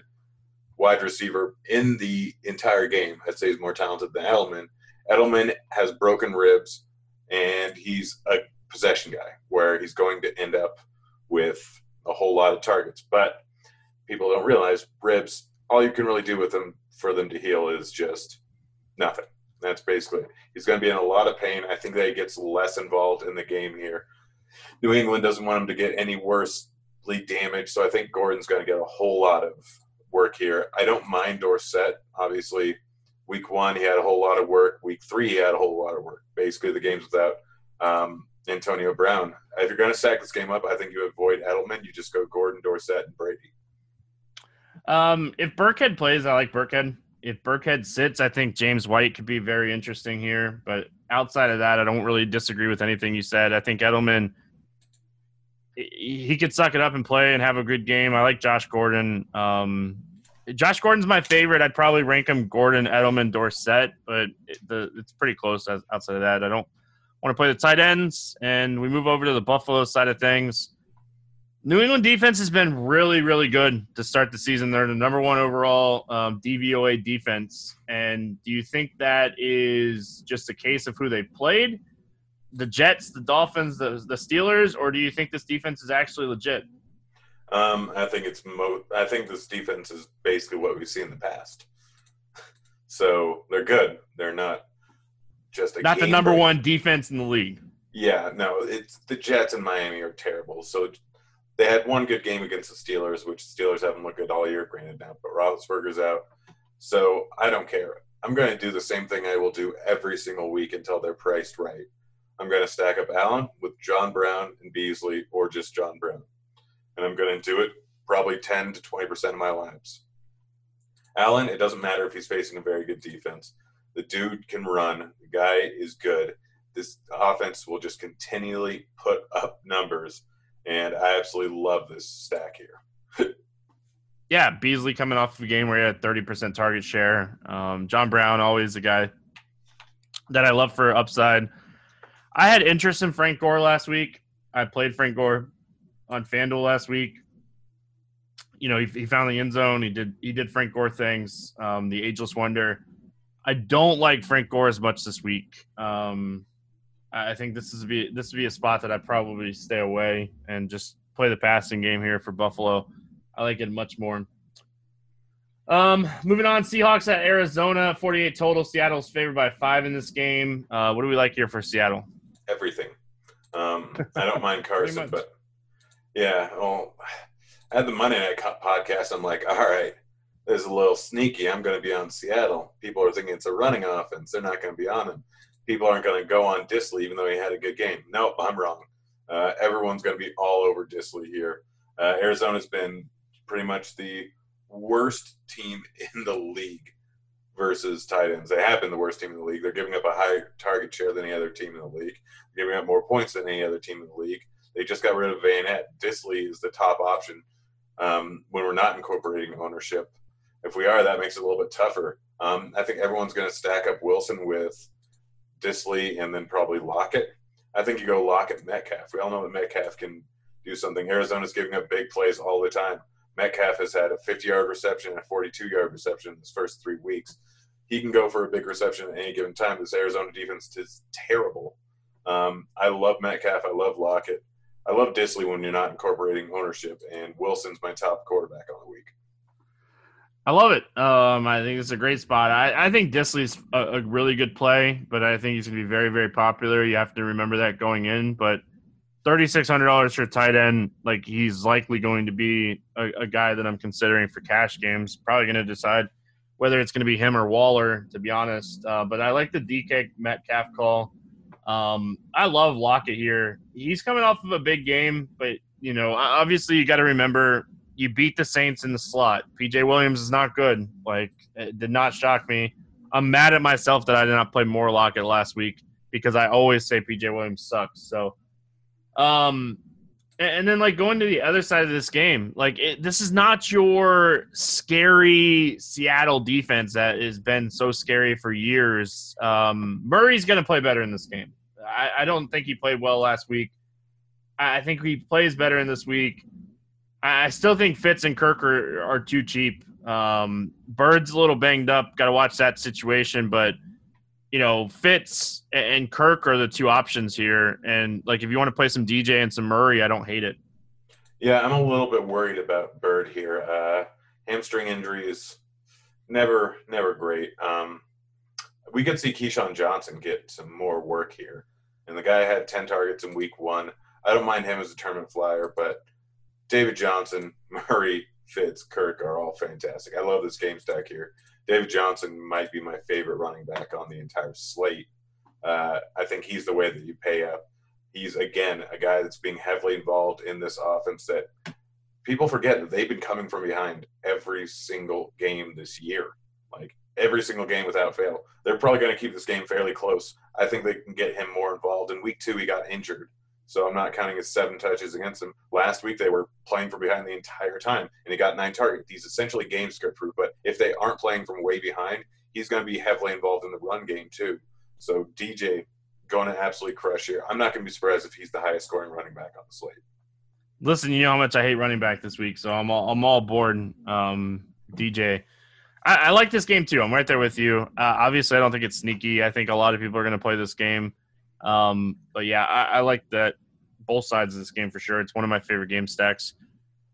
wide receiver in the entire game. I'd say he's more talented than Edelman. Edelman has broken ribs, and he's a possession guy where he's going to end up with a whole lot of targets. But people don't realize ribs, all you can really do with them for them to heal is just nothing. That's basically He's going to be in a lot of pain. I think that he gets less involved in the game here. New England doesn't want him to get any worsely damaged, so I think Gordon's going to get a whole lot of work here. I don't mind Dorsett. Obviously, week one he had a whole lot of work. Week three he had a whole lot of work. Basically, the games without um, Antonio Brown. If you're going to sack this game up, I think you avoid Edelman. You just go Gordon, Dorsett, and Brady. Um, if Burkhead plays, I like Burkhead. If Burkhead sits, I think James White could be very interesting here. But outside of that, I don't really disagree with anything you said. I think Edelman he could suck it up and play and have a good game. I like Josh Gordon. Um, Josh Gordon's my favorite. I'd probably rank him Gordon, Edelman, Dorsett, but it, the, it's pretty close outside of that. I don't want to play the tight ends, and we move over to the Buffalo side of things. New England defense has been really, really good to start the season. They're the number one overall um, DVOA defense. And do you think that is just a case of who they played? The Jets, the Dolphins, the the Steelers, or do you think this defense is actually legit? Um, I think it's mo. I think this defense is basically what we've seen in the past. So they're good. They're not just not the number break. one defense in the league. Yeah, no, it's the Jets and Miami are terrible. So they had one good game against the Steelers, which the Steelers haven't looked good all year, granted now, but Roethlisberger's out. So I don't care. I'm going to do the same thing I will do every single week until they're priced right. I'm going to stack up Allen with John Brown and Beasley or just John Brown. And I'm going to do it probably 10 to 20% of my lineups. Allen, it doesn't matter if he's facing a very good defense. The dude can run. The guy is good. This offense will just continually put up numbers. And I absolutely love this stack here. yeah, Beasley coming off of a game where he had 30% target share. Um, John Brown, always a guy that I love for upside. I had interest in Frank Gore last week. I played Frank Gore on FanDuel last week. You know, he, he found the end zone. He did he did Frank Gore things. Um, the ageless wonder. I don't like Frank Gore as much this week. Um, I think this is be this would be a spot that I'd probably stay away and just play the passing game here for Buffalo. I like it much more. Um, moving on, Seahawks at Arizona, 48 total. Seattle's favored by five in this game. Uh, what do we like here for Seattle? Everything. Um, I don't mind Carson, but yeah, well, at the Monday Night podcast, I'm like, all right, this is a little sneaky. I'm going to be on Seattle. People are thinking it's a running offense. They're not going to be on him. People aren't going to go on Dissly, even though he had a good game. Nope, I'm wrong. Uh, everyone's going to be all over Dissly here. Uh, Arizona's been pretty much the worst team in the league versus tight ends. They have been the worst team in the league. They're giving up a higher target share than any other team in the league, They're giving up more points than any other team in the league. They just got rid of Vannett. Dissly is the top option um, when we're not incorporating ownership. If we are, that makes it a little bit tougher. Um, I think everyone's going to stack up Wilson with Dissly and then probably Lockett. I think you go Lockett Metcalf. We all know that Metcalf can do something. Arizona's giving up big plays all the time. Metcalf has had a 50 yard reception and a 42 yard reception in his first three weeks. He can go for a big reception at any given time. This Arizona defense is terrible. Um, I love Metcalf. I love Lockett. I love Dissly when you're not incorporating ownership, and Wilson's my top quarterback on the week. I love it. Um, I think it's a great spot. I, I think Dissly's a, a really good play, but I think he's going to be very, very popular. You have to remember that going in. But thirty six hundred dollars for tight end, like he's likely going to be a, a, guy that I'm considering for cash games. Probably going to decide whether it's going to be him or Waller, to be honest. Uh, but I like the DK Metcalf call. Um, I love Lockett here. He's coming off of a big game, but you know, obviously you got to remember you beat the Saints in the slot. PJ Williams is not good. Like, it did not shock me. I'm mad at myself that I did not play more Lockett last week because I always say PJ Williams sucks. So, um, and then like going to the other side of this game, like it, this is not your scary Seattle defense that has been so scary for years. Um, Murray's going to play better in this game. I, I don't think he played well last week. I think he plays better in this week. I still think Fitz and Kirk are, are too cheap. Um, Byrd's a little banged up. Got to watch that situation, but you know, Fitz and Kirk are the two options here. And like, if you want to play some DJ and some Murray, I don't hate it. Yeah, I'm a little bit worried about Byrd here. Uh, hamstring injuries, never, never great. Um, we could see KeeSean Johnson get some more work here. And the guy had 10 targets in week one. I don't mind him as a tournament flyer, but David Johnson, Murray, Fitz, Kirk are all fantastic. I love this game stack here. David Johnson might be my favorite running back on the entire slate. Uh, I think he's the way that you pay up. He's again a guy that's being heavily involved in this offense that people forget that they've been coming from behind every single game this year. Like every single game without fail. They're probably going to keep this game fairly close. I think they can get him more involved. In week two, he got injured. So I'm not counting his seven touches against him. Last week they were playing from behind the entire time, and he got nine targets. He's essentially game script proof. But if they aren't playing from way behind, he's going to be heavily involved in the run game too. So DJ going to absolutely crush here. I'm not going to be surprised if he's the highest scoring running back on the slate. Listen, you know how much I hate running back this week, so I'm all I'm all bored. Um, DJ. I, I, like this game too. I'm right there with you. Uh, obviously, I don't think it's sneaky. I think a lot of people are going to play this game. Um, but yeah, I, I, like that both sides of this game for sure. It's one of my favorite game stacks.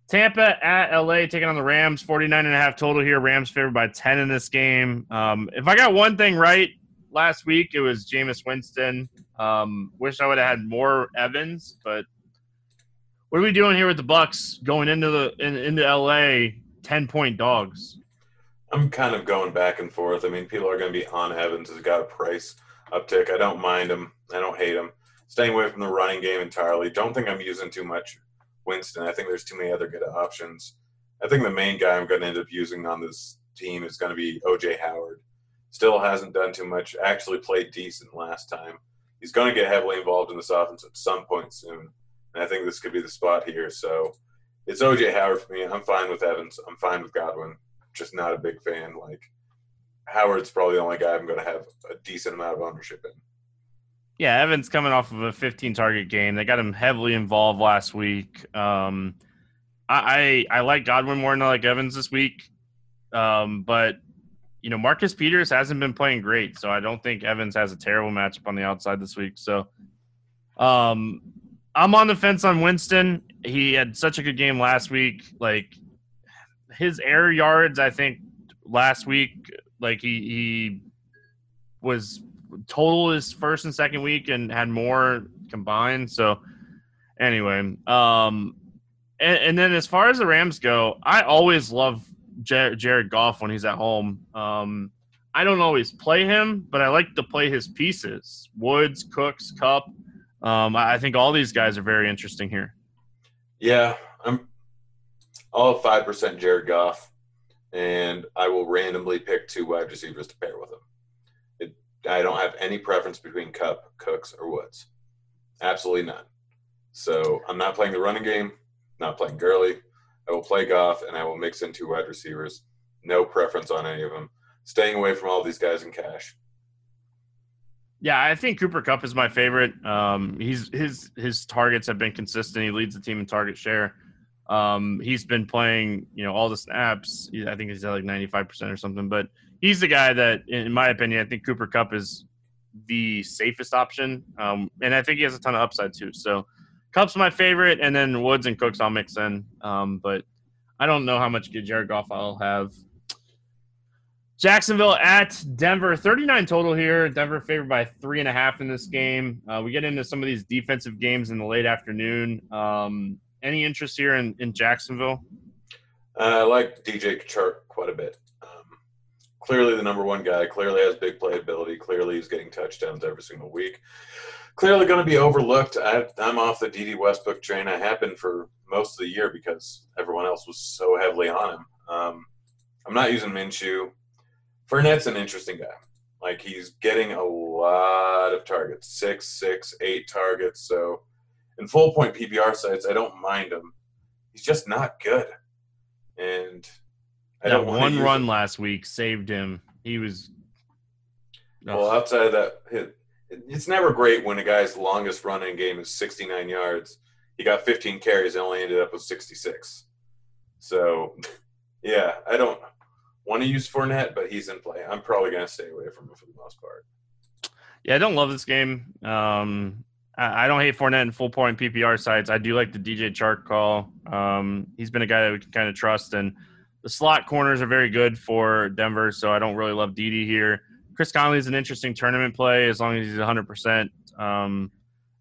Tampa at LA taking on the Rams, 49 and a half total here. Rams favored by 10 in this game. Um, if I got one thing right last week, it was Jameis Winston. Um, wish I would have had more Evans, but what are we doing here with the Bucs going into the in, into LA 10 point dogs? I'm kind of going back and forth. I mean, people are going to be on Evans He's got a price uptick. I don't mind him. I don't hate him staying away from the running game entirely. Don't think I'm using too much Winston. I think there's too many other good options. I think the main guy I'm going to end up using on this team is going to be OJ Howard. Still hasn't done too much. Actually played decent last time. He's going to get heavily involved in this offense at some point soon, and I think this could be the spot here. So it's OJ Howard for me. I'm fine with Evans. I'm fine with Godwin. Just not a big fan. Like Howard's probably the only guy I'm going to have a decent amount of ownership in. Yeah, Evans coming off of a 15 target game. They got him heavily involved last week. Um, I, I, I like Godwin more than I like Evans this week, um, but you know Marcus Peters hasn't been playing great, so I don't think Evans has a terrible matchup on the outside this week. So, um, I'm on the fence on Winston. He had such a good game last week. Like his air yards, I think last week, like he he was total his first and second week and had more combined. So anyway, um, and, and then as far as the Rams go, I always love Jar- Jared Goff when he's at home. Um, I don't always play him, but I like to play his pieces: Woods, Cooks, Kupp. Um, I I think all these guys are very interesting here. Yeah, I'm. I'll five percent Jared Goff, and I will randomly pick two wide receivers to pair with him. I don't have any preference between Kupp, Cooks, or Woods. Absolutely none. So I'm not playing the running game. Not playing Gurley. I will play Goff, and I will mix in two wide receivers. No preference on any of them. Staying away from all these guys in cash. Yeah, I think Cooper Kupp is my favorite. Um, he's his his targets have been consistent. He leads the team in target share. Um, he's been playing, you know, all the snaps. I think he's at like ninety five percent or something. But he's the guy that, in my opinion, I think Cooper Kupp is the safest option, um, and I think he has a ton of upside too. So Kupp's my favorite, and then Woods and Cooks I'll mix in. Um, but I don't know how much good Jared Goff I'll have. Jacksonville at Denver, 39 total here. Denver favored by three and a half in this game. Uh, we get into some of these defensive games in the late afternoon. Um, any interest here in, in Jacksonville? Uh, I like DJ Chark quite a bit. Clearly, the number one guy. Clearly has big playability. Clearly, he's getting touchdowns every single week. Clearly, going to be overlooked. I, I'm off the Dede Westbrook train. I been for most of the year because everyone else was so heavily on him. Um, I'm not using Minshew. Fournette's an interesting guy. Like he's getting a lot of targets, six, six, eight targets. So in full point PPR sites, I don't mind him. He's just not good, and I that one run him. last week saved him. He was. Well, outside of that, it, it's never great when a guy's longest running game is 69 yards. He got 15 carries and only ended up with 66. So, yeah, I don't want to use Fournette, but he's in play. I'm probably going to stay away from him for the most part. Yeah, I don't love this game. Um, I, I don't hate Fournette in full point PPR sites. I do like the DJ Chark call. Um, he's been a guy that we can kind of trust, and the slot corners are very good for Denver. So I don't really love Dede here. Chris Conley is an interesting tournament play as long as he's 100. percent um,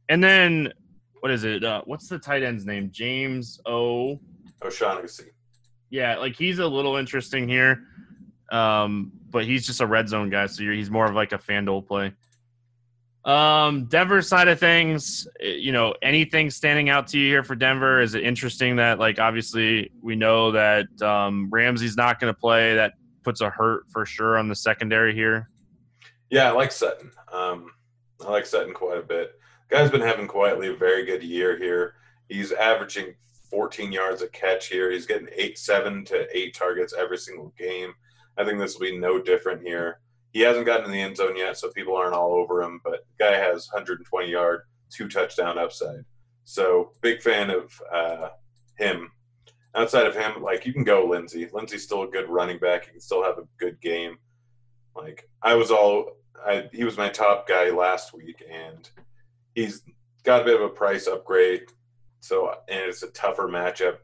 And then what is it? Uh, what's the tight end's name? James O. O'Shaughnessy. Yeah, like he's a little interesting here, um, but he's just a red zone guy, so you're, he's more of like a FanDuel play. Um, Denver side of things, eh, you know, anything standing out to you here for Denver? Is it interesting that, like, obviously we know that um, Ramsey's not going to play? That puts a hurt for sure on the secondary here. Yeah, I like Sutton. Um, I like Sutton quite a bit. Guy's been having quietly a very good year here. He's averaging 14 yards a catch here. He's getting eight, seven to eight targets every single game. I think this will be no different here. He hasn't gotten in the end zone yet, so people aren't all over him. But the guy has 120 yard, two touchdown upside. So big fan of uh, him. Outside of him, like you can go Lindsay. Lindsay's still a good running back. He can still have a good game. Like I was all, I, he was my top guy last week, and he's got a bit of a price upgrade. So and it's a tougher matchup.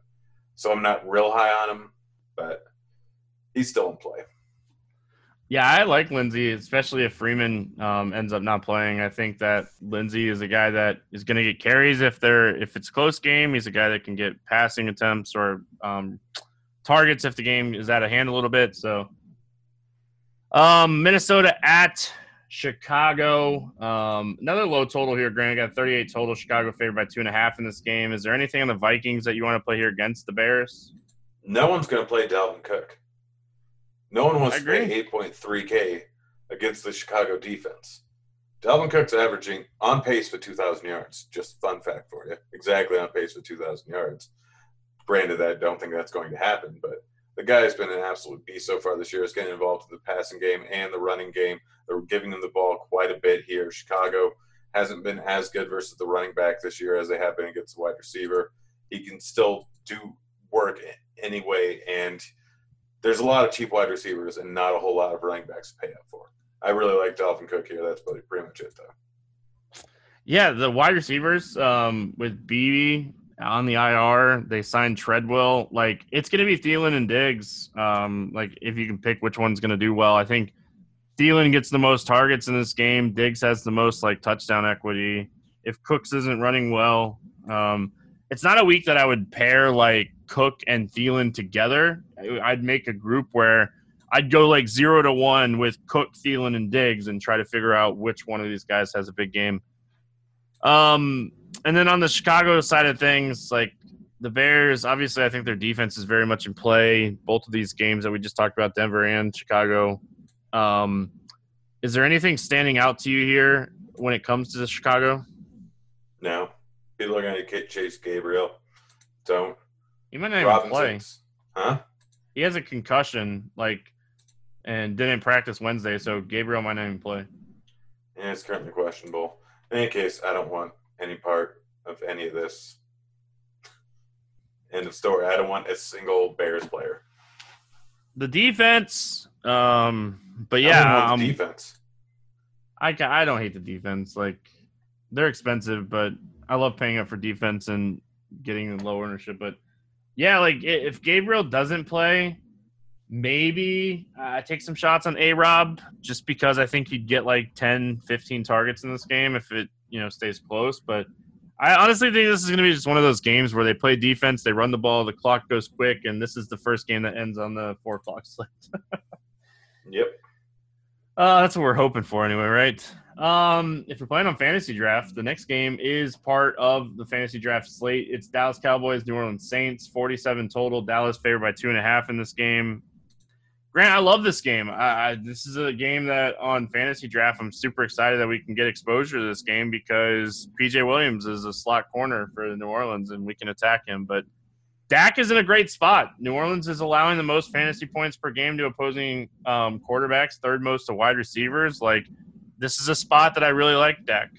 So I'm not real high on him, but he's still in play. Yeah, I like Lindsay, especially if Freeman um, ends up not playing. I think that Lindsay is a guy that is going to get carries if they're if it's close game. He's a guy that can get passing attempts or um, targets if the game is out of hand a little bit. So, um, Minnesota at Chicago, um, another low total here. Grant got 38 total. Chicago favored by two and a half in this game. Is there anything on the Vikings that you want to play here against the Bears? No one's going to play Dalvin Cook. No one wants to pay 8.3K against the Chicago defense. Dalvin Cook's averaging on pace for 2,000 yards. Just fun fact for you. Exactly on pace for 2,000 yards. Granted, I don't think that's going to happen, but the guy's been an absolute beast so far this year. He's getting involved in the passing game and the running game. They're giving him the ball quite a bit here. Chicago hasn't been as good versus the running back this year as they have been against the wide receiver. He can still do work anyway, and there's a lot of cheap wide receivers and not a whole lot of running backs to pay up for. I really like Dalvin Cook here. That's pretty, pretty much it, though. Yeah, the wide receivers um, with Beebe on the IR, they signed Treadwell. Like it's going to be Thielen and Diggs. Um, like if you can pick which one's going to do well, I think Thielen gets the most targets in this game. Diggs has the most like touchdown equity. If Cooks isn't running well, um, it's not a week that I would pair like Cook and Thielen together. I'd make a group where I'd go like zero to one with Cook, Thielen, and Diggs and try to figure out which one of these guys has a big game. Um, and then on the Chicago side of things, like the Bears, obviously, I think their defense is very much in play. Both of these games that we just talked about, Denver and Chicago. Um, is there anything standing out to you here when it comes to Chicago? No. People are going to chase Gabriel. Don't. You might not even play. Huh? He has a concussion, like, and didn't practice Wednesday, so Gabriel might not even play. Yeah, it's currently questionable. In any case, I don't want any part of any of this. End of story. I don't want a single Bears player. The defense, um, but yeah, um, defense. I can, I don't hate the defense. Like they're expensive, but I love paying up for defense and getting low ownership. But yeah, like if Gabriel doesn't play, maybe I uh, take some shots on A Rob just because I think he'd get like 10, 15 targets in this game if it you know stays close. But I honestly think this is going to be just one of those games where they play defense, they run the ball, the clock goes quick, and this is the first game that ends on the four o'clock slate. yep. Uh, that's what we're hoping for, anyway, right? Um, if you're playing on FantasyDraft, the next game is part of the FantasyDraft slate. It's Dallas Cowboys, New Orleans Saints, 47 total. Dallas favored by two and a half in this game. Grant, I love this game. I, I, this is a game that on FantasyDraft, I'm super excited that we can get exposure to this game because PJ Williams is a slot corner for New Orleans and we can attack him. But Dak is in a great spot. New Orleans is allowing the most fantasy points per game to opposing um, quarterbacks, third most to wide receivers. Like, this is a spot that I really like, Dak.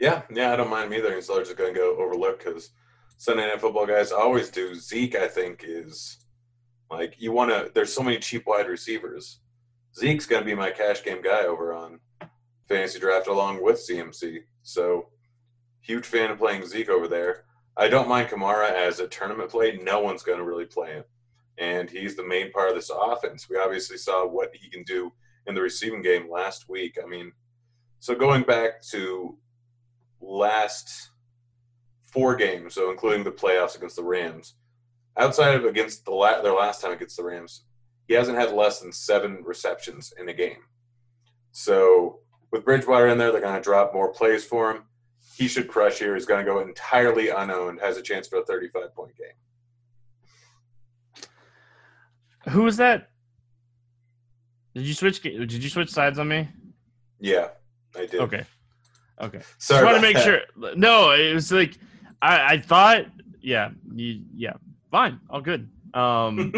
Yeah, yeah, I don't mind either. He's largely going to go overlooked because Sunday Night Football guys always do. Zeke, I think, is like you want to. There's so many cheap wide receivers. Zeke's going to be my cash game guy over on FantasyDraft along with CMC. So huge fan of playing Zeke over there. I don't mind Kamara as a tournament play. No one's going to really play him. And he's the main part of this offense. We obviously saw what he can do in the receiving game last week. I mean, so going back to last four games, so including the playoffs against the Rams, outside of against the la- their last time against the Rams, he hasn't had less than seven receptions in a game. So with Bridgewater in there, they're going to drop more plays for him he should crush here. He's going to go entirely unowned, has a chance for a 35 point game. Who was that? Did you switch? Did you switch sides on me? Yeah, I did. Okay. Okay. Sorry. Just want to make that. sure. No, it was like I, I thought. Yeah. You, yeah. Fine. All good. Um,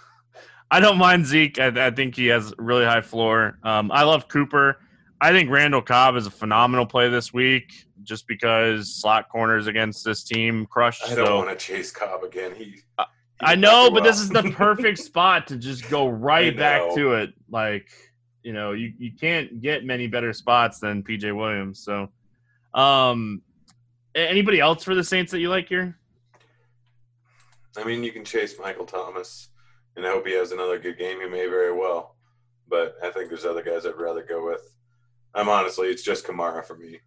I don't mind Zeke. I, I, think he has really high floor. Um, I love Cooper. I think Randall Cobb is a phenomenal play this week just because slot corners against this team crushed. I don't so. want to chase Cobb again. He. Uh, I know, but this is the perfect spot to just go right back to it. Like, you know, you, you can't get many better spots than PJ Williams. So, um, anybody else for the Saints that you like here? I mean, you can chase Michael Thomas, and I hope he has another good game. He may very well, but I think there's other guys I'd rather go with. I'm honestly, it's just Kamara for me.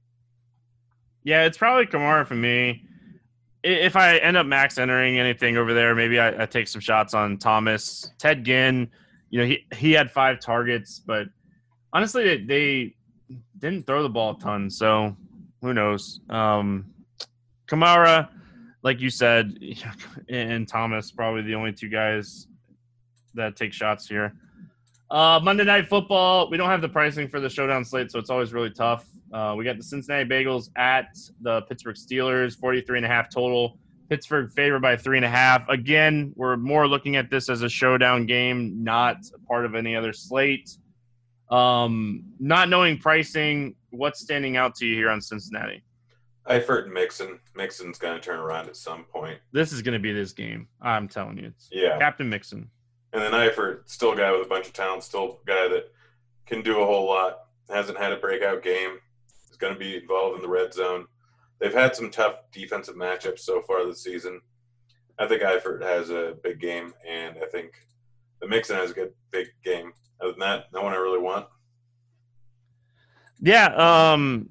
Yeah, it's probably Kamara for me. If I end up max entering anything over there, maybe I, I take some shots on Thomas. Ted Ginn, you know, he he had five targets, but honestly, they, they didn't throw the ball a ton, so who knows? Um, Kamara, like you said, and Thomas, probably the only two guys that take shots here. Uh, Monday Night Football. We don't have the pricing for the showdown slate, so it's always really tough. Uh, we got the Cincinnati Bengals at the Pittsburgh Steelers, 43 and a half total. Pittsburgh favored by three and a half. Again, we're more looking at this as a showdown game, not part of any other slate. Um, not knowing pricing, what's standing out to you here on Cincinnati? I've heard Mixon. Mixon's going to turn around at some point. This is going to be this game. I'm telling you. It's yeah. Captain Mixon. And then Eifert, still a guy with a bunch of talent, still a guy that can do a whole lot. Hasn't had a breakout game is going to be involved in the red zone. They've had some tough defensive matchups so far this season. I think Eifert has a big game, and I think the Mixon has a good big game. Other than that, no one I really want. Yeah, um,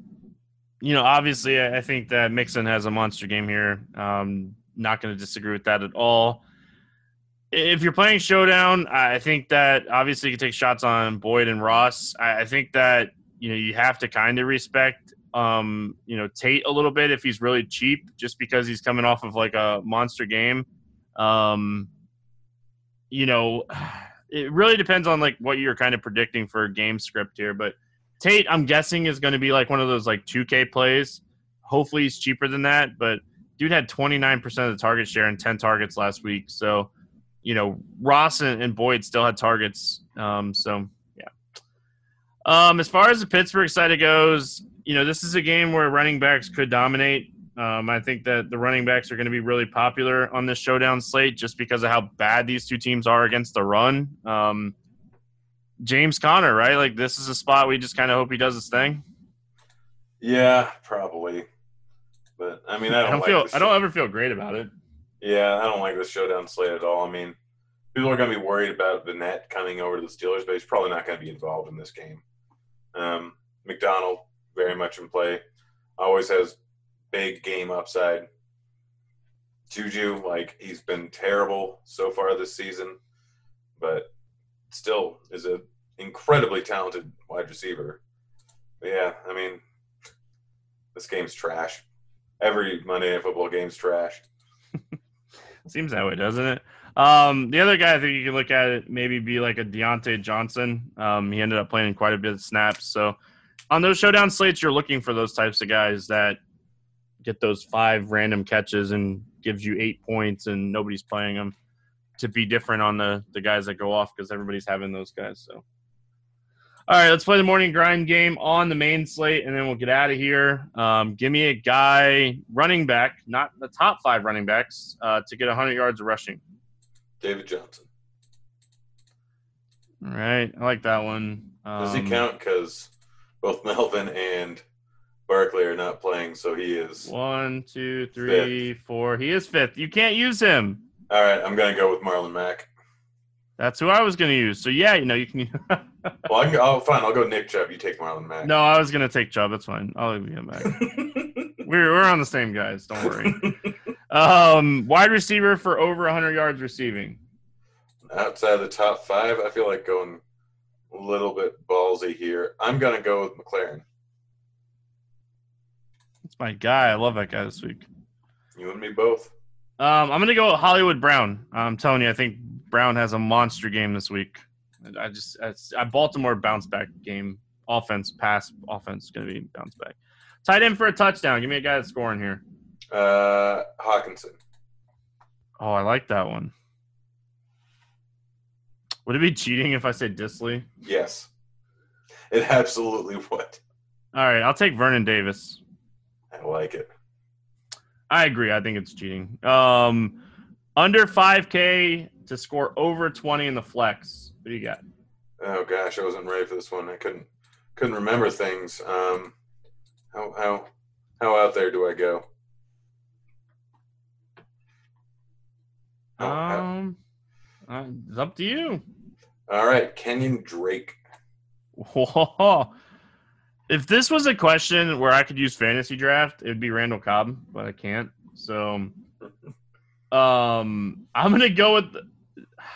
you know, obviously, I think that Mixon has a monster game here. Um, not going to disagree with that at all. If you're playing showdown, I think that obviously you can take shots on Boyd and Ross. I think that you know you have to kind of respect um, you know Tate a little bit if he's really cheap, just because he's coming off of like a monster game. Um, you know, it really depends on like what you're kind of predicting for a game script here, but Tate, I'm guessing, is going to be like one of those like 2K plays. Hopefully, he's cheaper than that, but dude had 29% of the target share and 10 targets last week. So, you know, Ross and, and Boyd still had targets. Um, so. Um, as far as the Pittsburgh side goes, you know, this is a game where running backs could dominate. Um, I think that the running backs are going to be really popular on this showdown slate just because of how bad these two teams are against the run. Um, James Conner, right? Like this is a spot we just kind of hope he does his thing. Yeah, probably. But I mean, I don't, I don't like feel. I don't ever feel great about it. Yeah, I don't like the showdown slate at all. I mean, people are going to be worried about Vannett coming over to the Steelers, but he's probably not going to be involved in this game. Um, McDonald very much in play. Always has big game upside. Juju, like he's been terrible so far this season, but still is an incredibly talented wide receiver. But yeah, I mean, this game's trash. Every Monday Night Football game's trash. Seems that way, doesn't it? Um, the other guy I think you can look at it maybe be like a Diontae Johnson. Um, he ended up playing quite a bit of snaps. So on those showdown slates, you're looking for those types of guys that get those five random catches and gives you eight points and nobody's playing them to be different on the the guys that go off because everybody's having those guys. So, all right, let's play the morning grind game on the main slate, and then we'll get out of here. Um, give me a guy running back, not the top five running backs, uh, to get 100 yards of rushing. David Johnson. All right, I like that one. Um, Does he count? Because both Melvin and Barkley are not playing, so he is. One, two, three, four. He is fifth. You can't use him. All right, I'm going to go with Marlon Mack. That's who I was going to use. So yeah, you know you can. Well, I can, oh, fine. I'll go Nick Chubb. You take Marlon Mack. no, I was going to take Chubb. That's fine. I'll leave him back. we're we're on the same guys. Don't worry. um, wide receiver for over 100 yards receiving. Outside the top five, I feel like going a little bit ballsy here. I'm going to go with McLaurin. That's my guy. I love that guy this week. You and me both. Um, I'm gonna go with Hollywood Brown. I'm telling you, I think Brown has a monster game this week. I just, I Baltimore bounce back game. Offense, pass, offense gonna be bounce back. Tight end for a touchdown. Give me a guy that's scoring here. Uh, Hockenson. Oh, I like that one. Would it be cheating if I said Dissly? Yes. It absolutely would. All right, I'll take Vernon Davis. I like it. I agree. I think it's cheating. Um, under 5K to score over 20 in the flex. What do you got? Oh gosh, I wasn't ready for this one. I couldn't couldn't remember things. Um, how how how out there do I go? How- Um, uh, it's up to you. all right, Kenyan Drake. Whoa. If this was a question where I could use FantasyDraft, it would be Randall Cobb, but I can't. So, um, I'm gonna go with.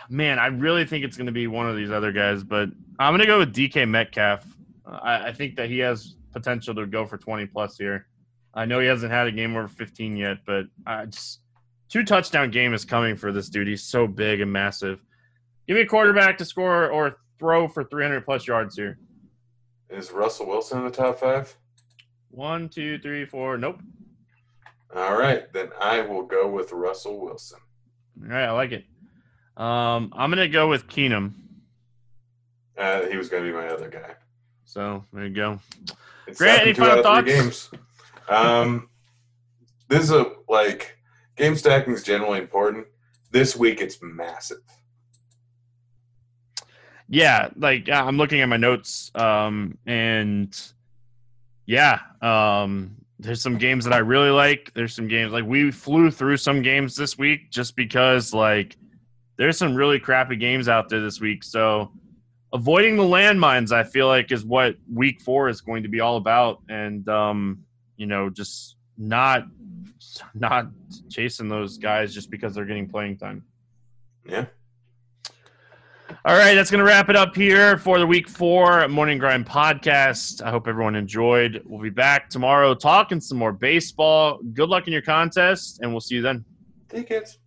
Man, I really think it's gonna be one of these other guys, but I'm gonna go with DK Metcalf. Uh, I, I think that he has potential to go for 20 plus here. I know he hasn't had a game over 15 yet, but I just two touchdown game is coming for this dude. He's so big and massive. Give me a quarterback to score or throw for 300 plus yards here. Is Russell Wilson in the top five? One, two, three, four. Nope. All right, then I will go with Russell Wilson. All right, I like it. Um, I'm gonna go with Keenum. Uh, he was going to be my other guy. So there you go. It's Grant, any final thoughts? games. Um, this is a like game stacking is generally important. This week it's massive. Yeah, like I'm looking at my notes, um, and yeah, um, there's some games that I really like. There's some games like we flew through some games this week just because like there's some really crappy games out there this week. So avoiding the landmines, I feel like, is what week four is going to be all about. And um, you know, just not not chasing those guys just because they're getting playing time. Yeah. All right, that's going to wrap it up here for the week four Morning Grind podcast. I hope everyone enjoyed. We'll be back tomorrow talking some more baseball. Good luck in your contest, and we'll see you then. Tickets.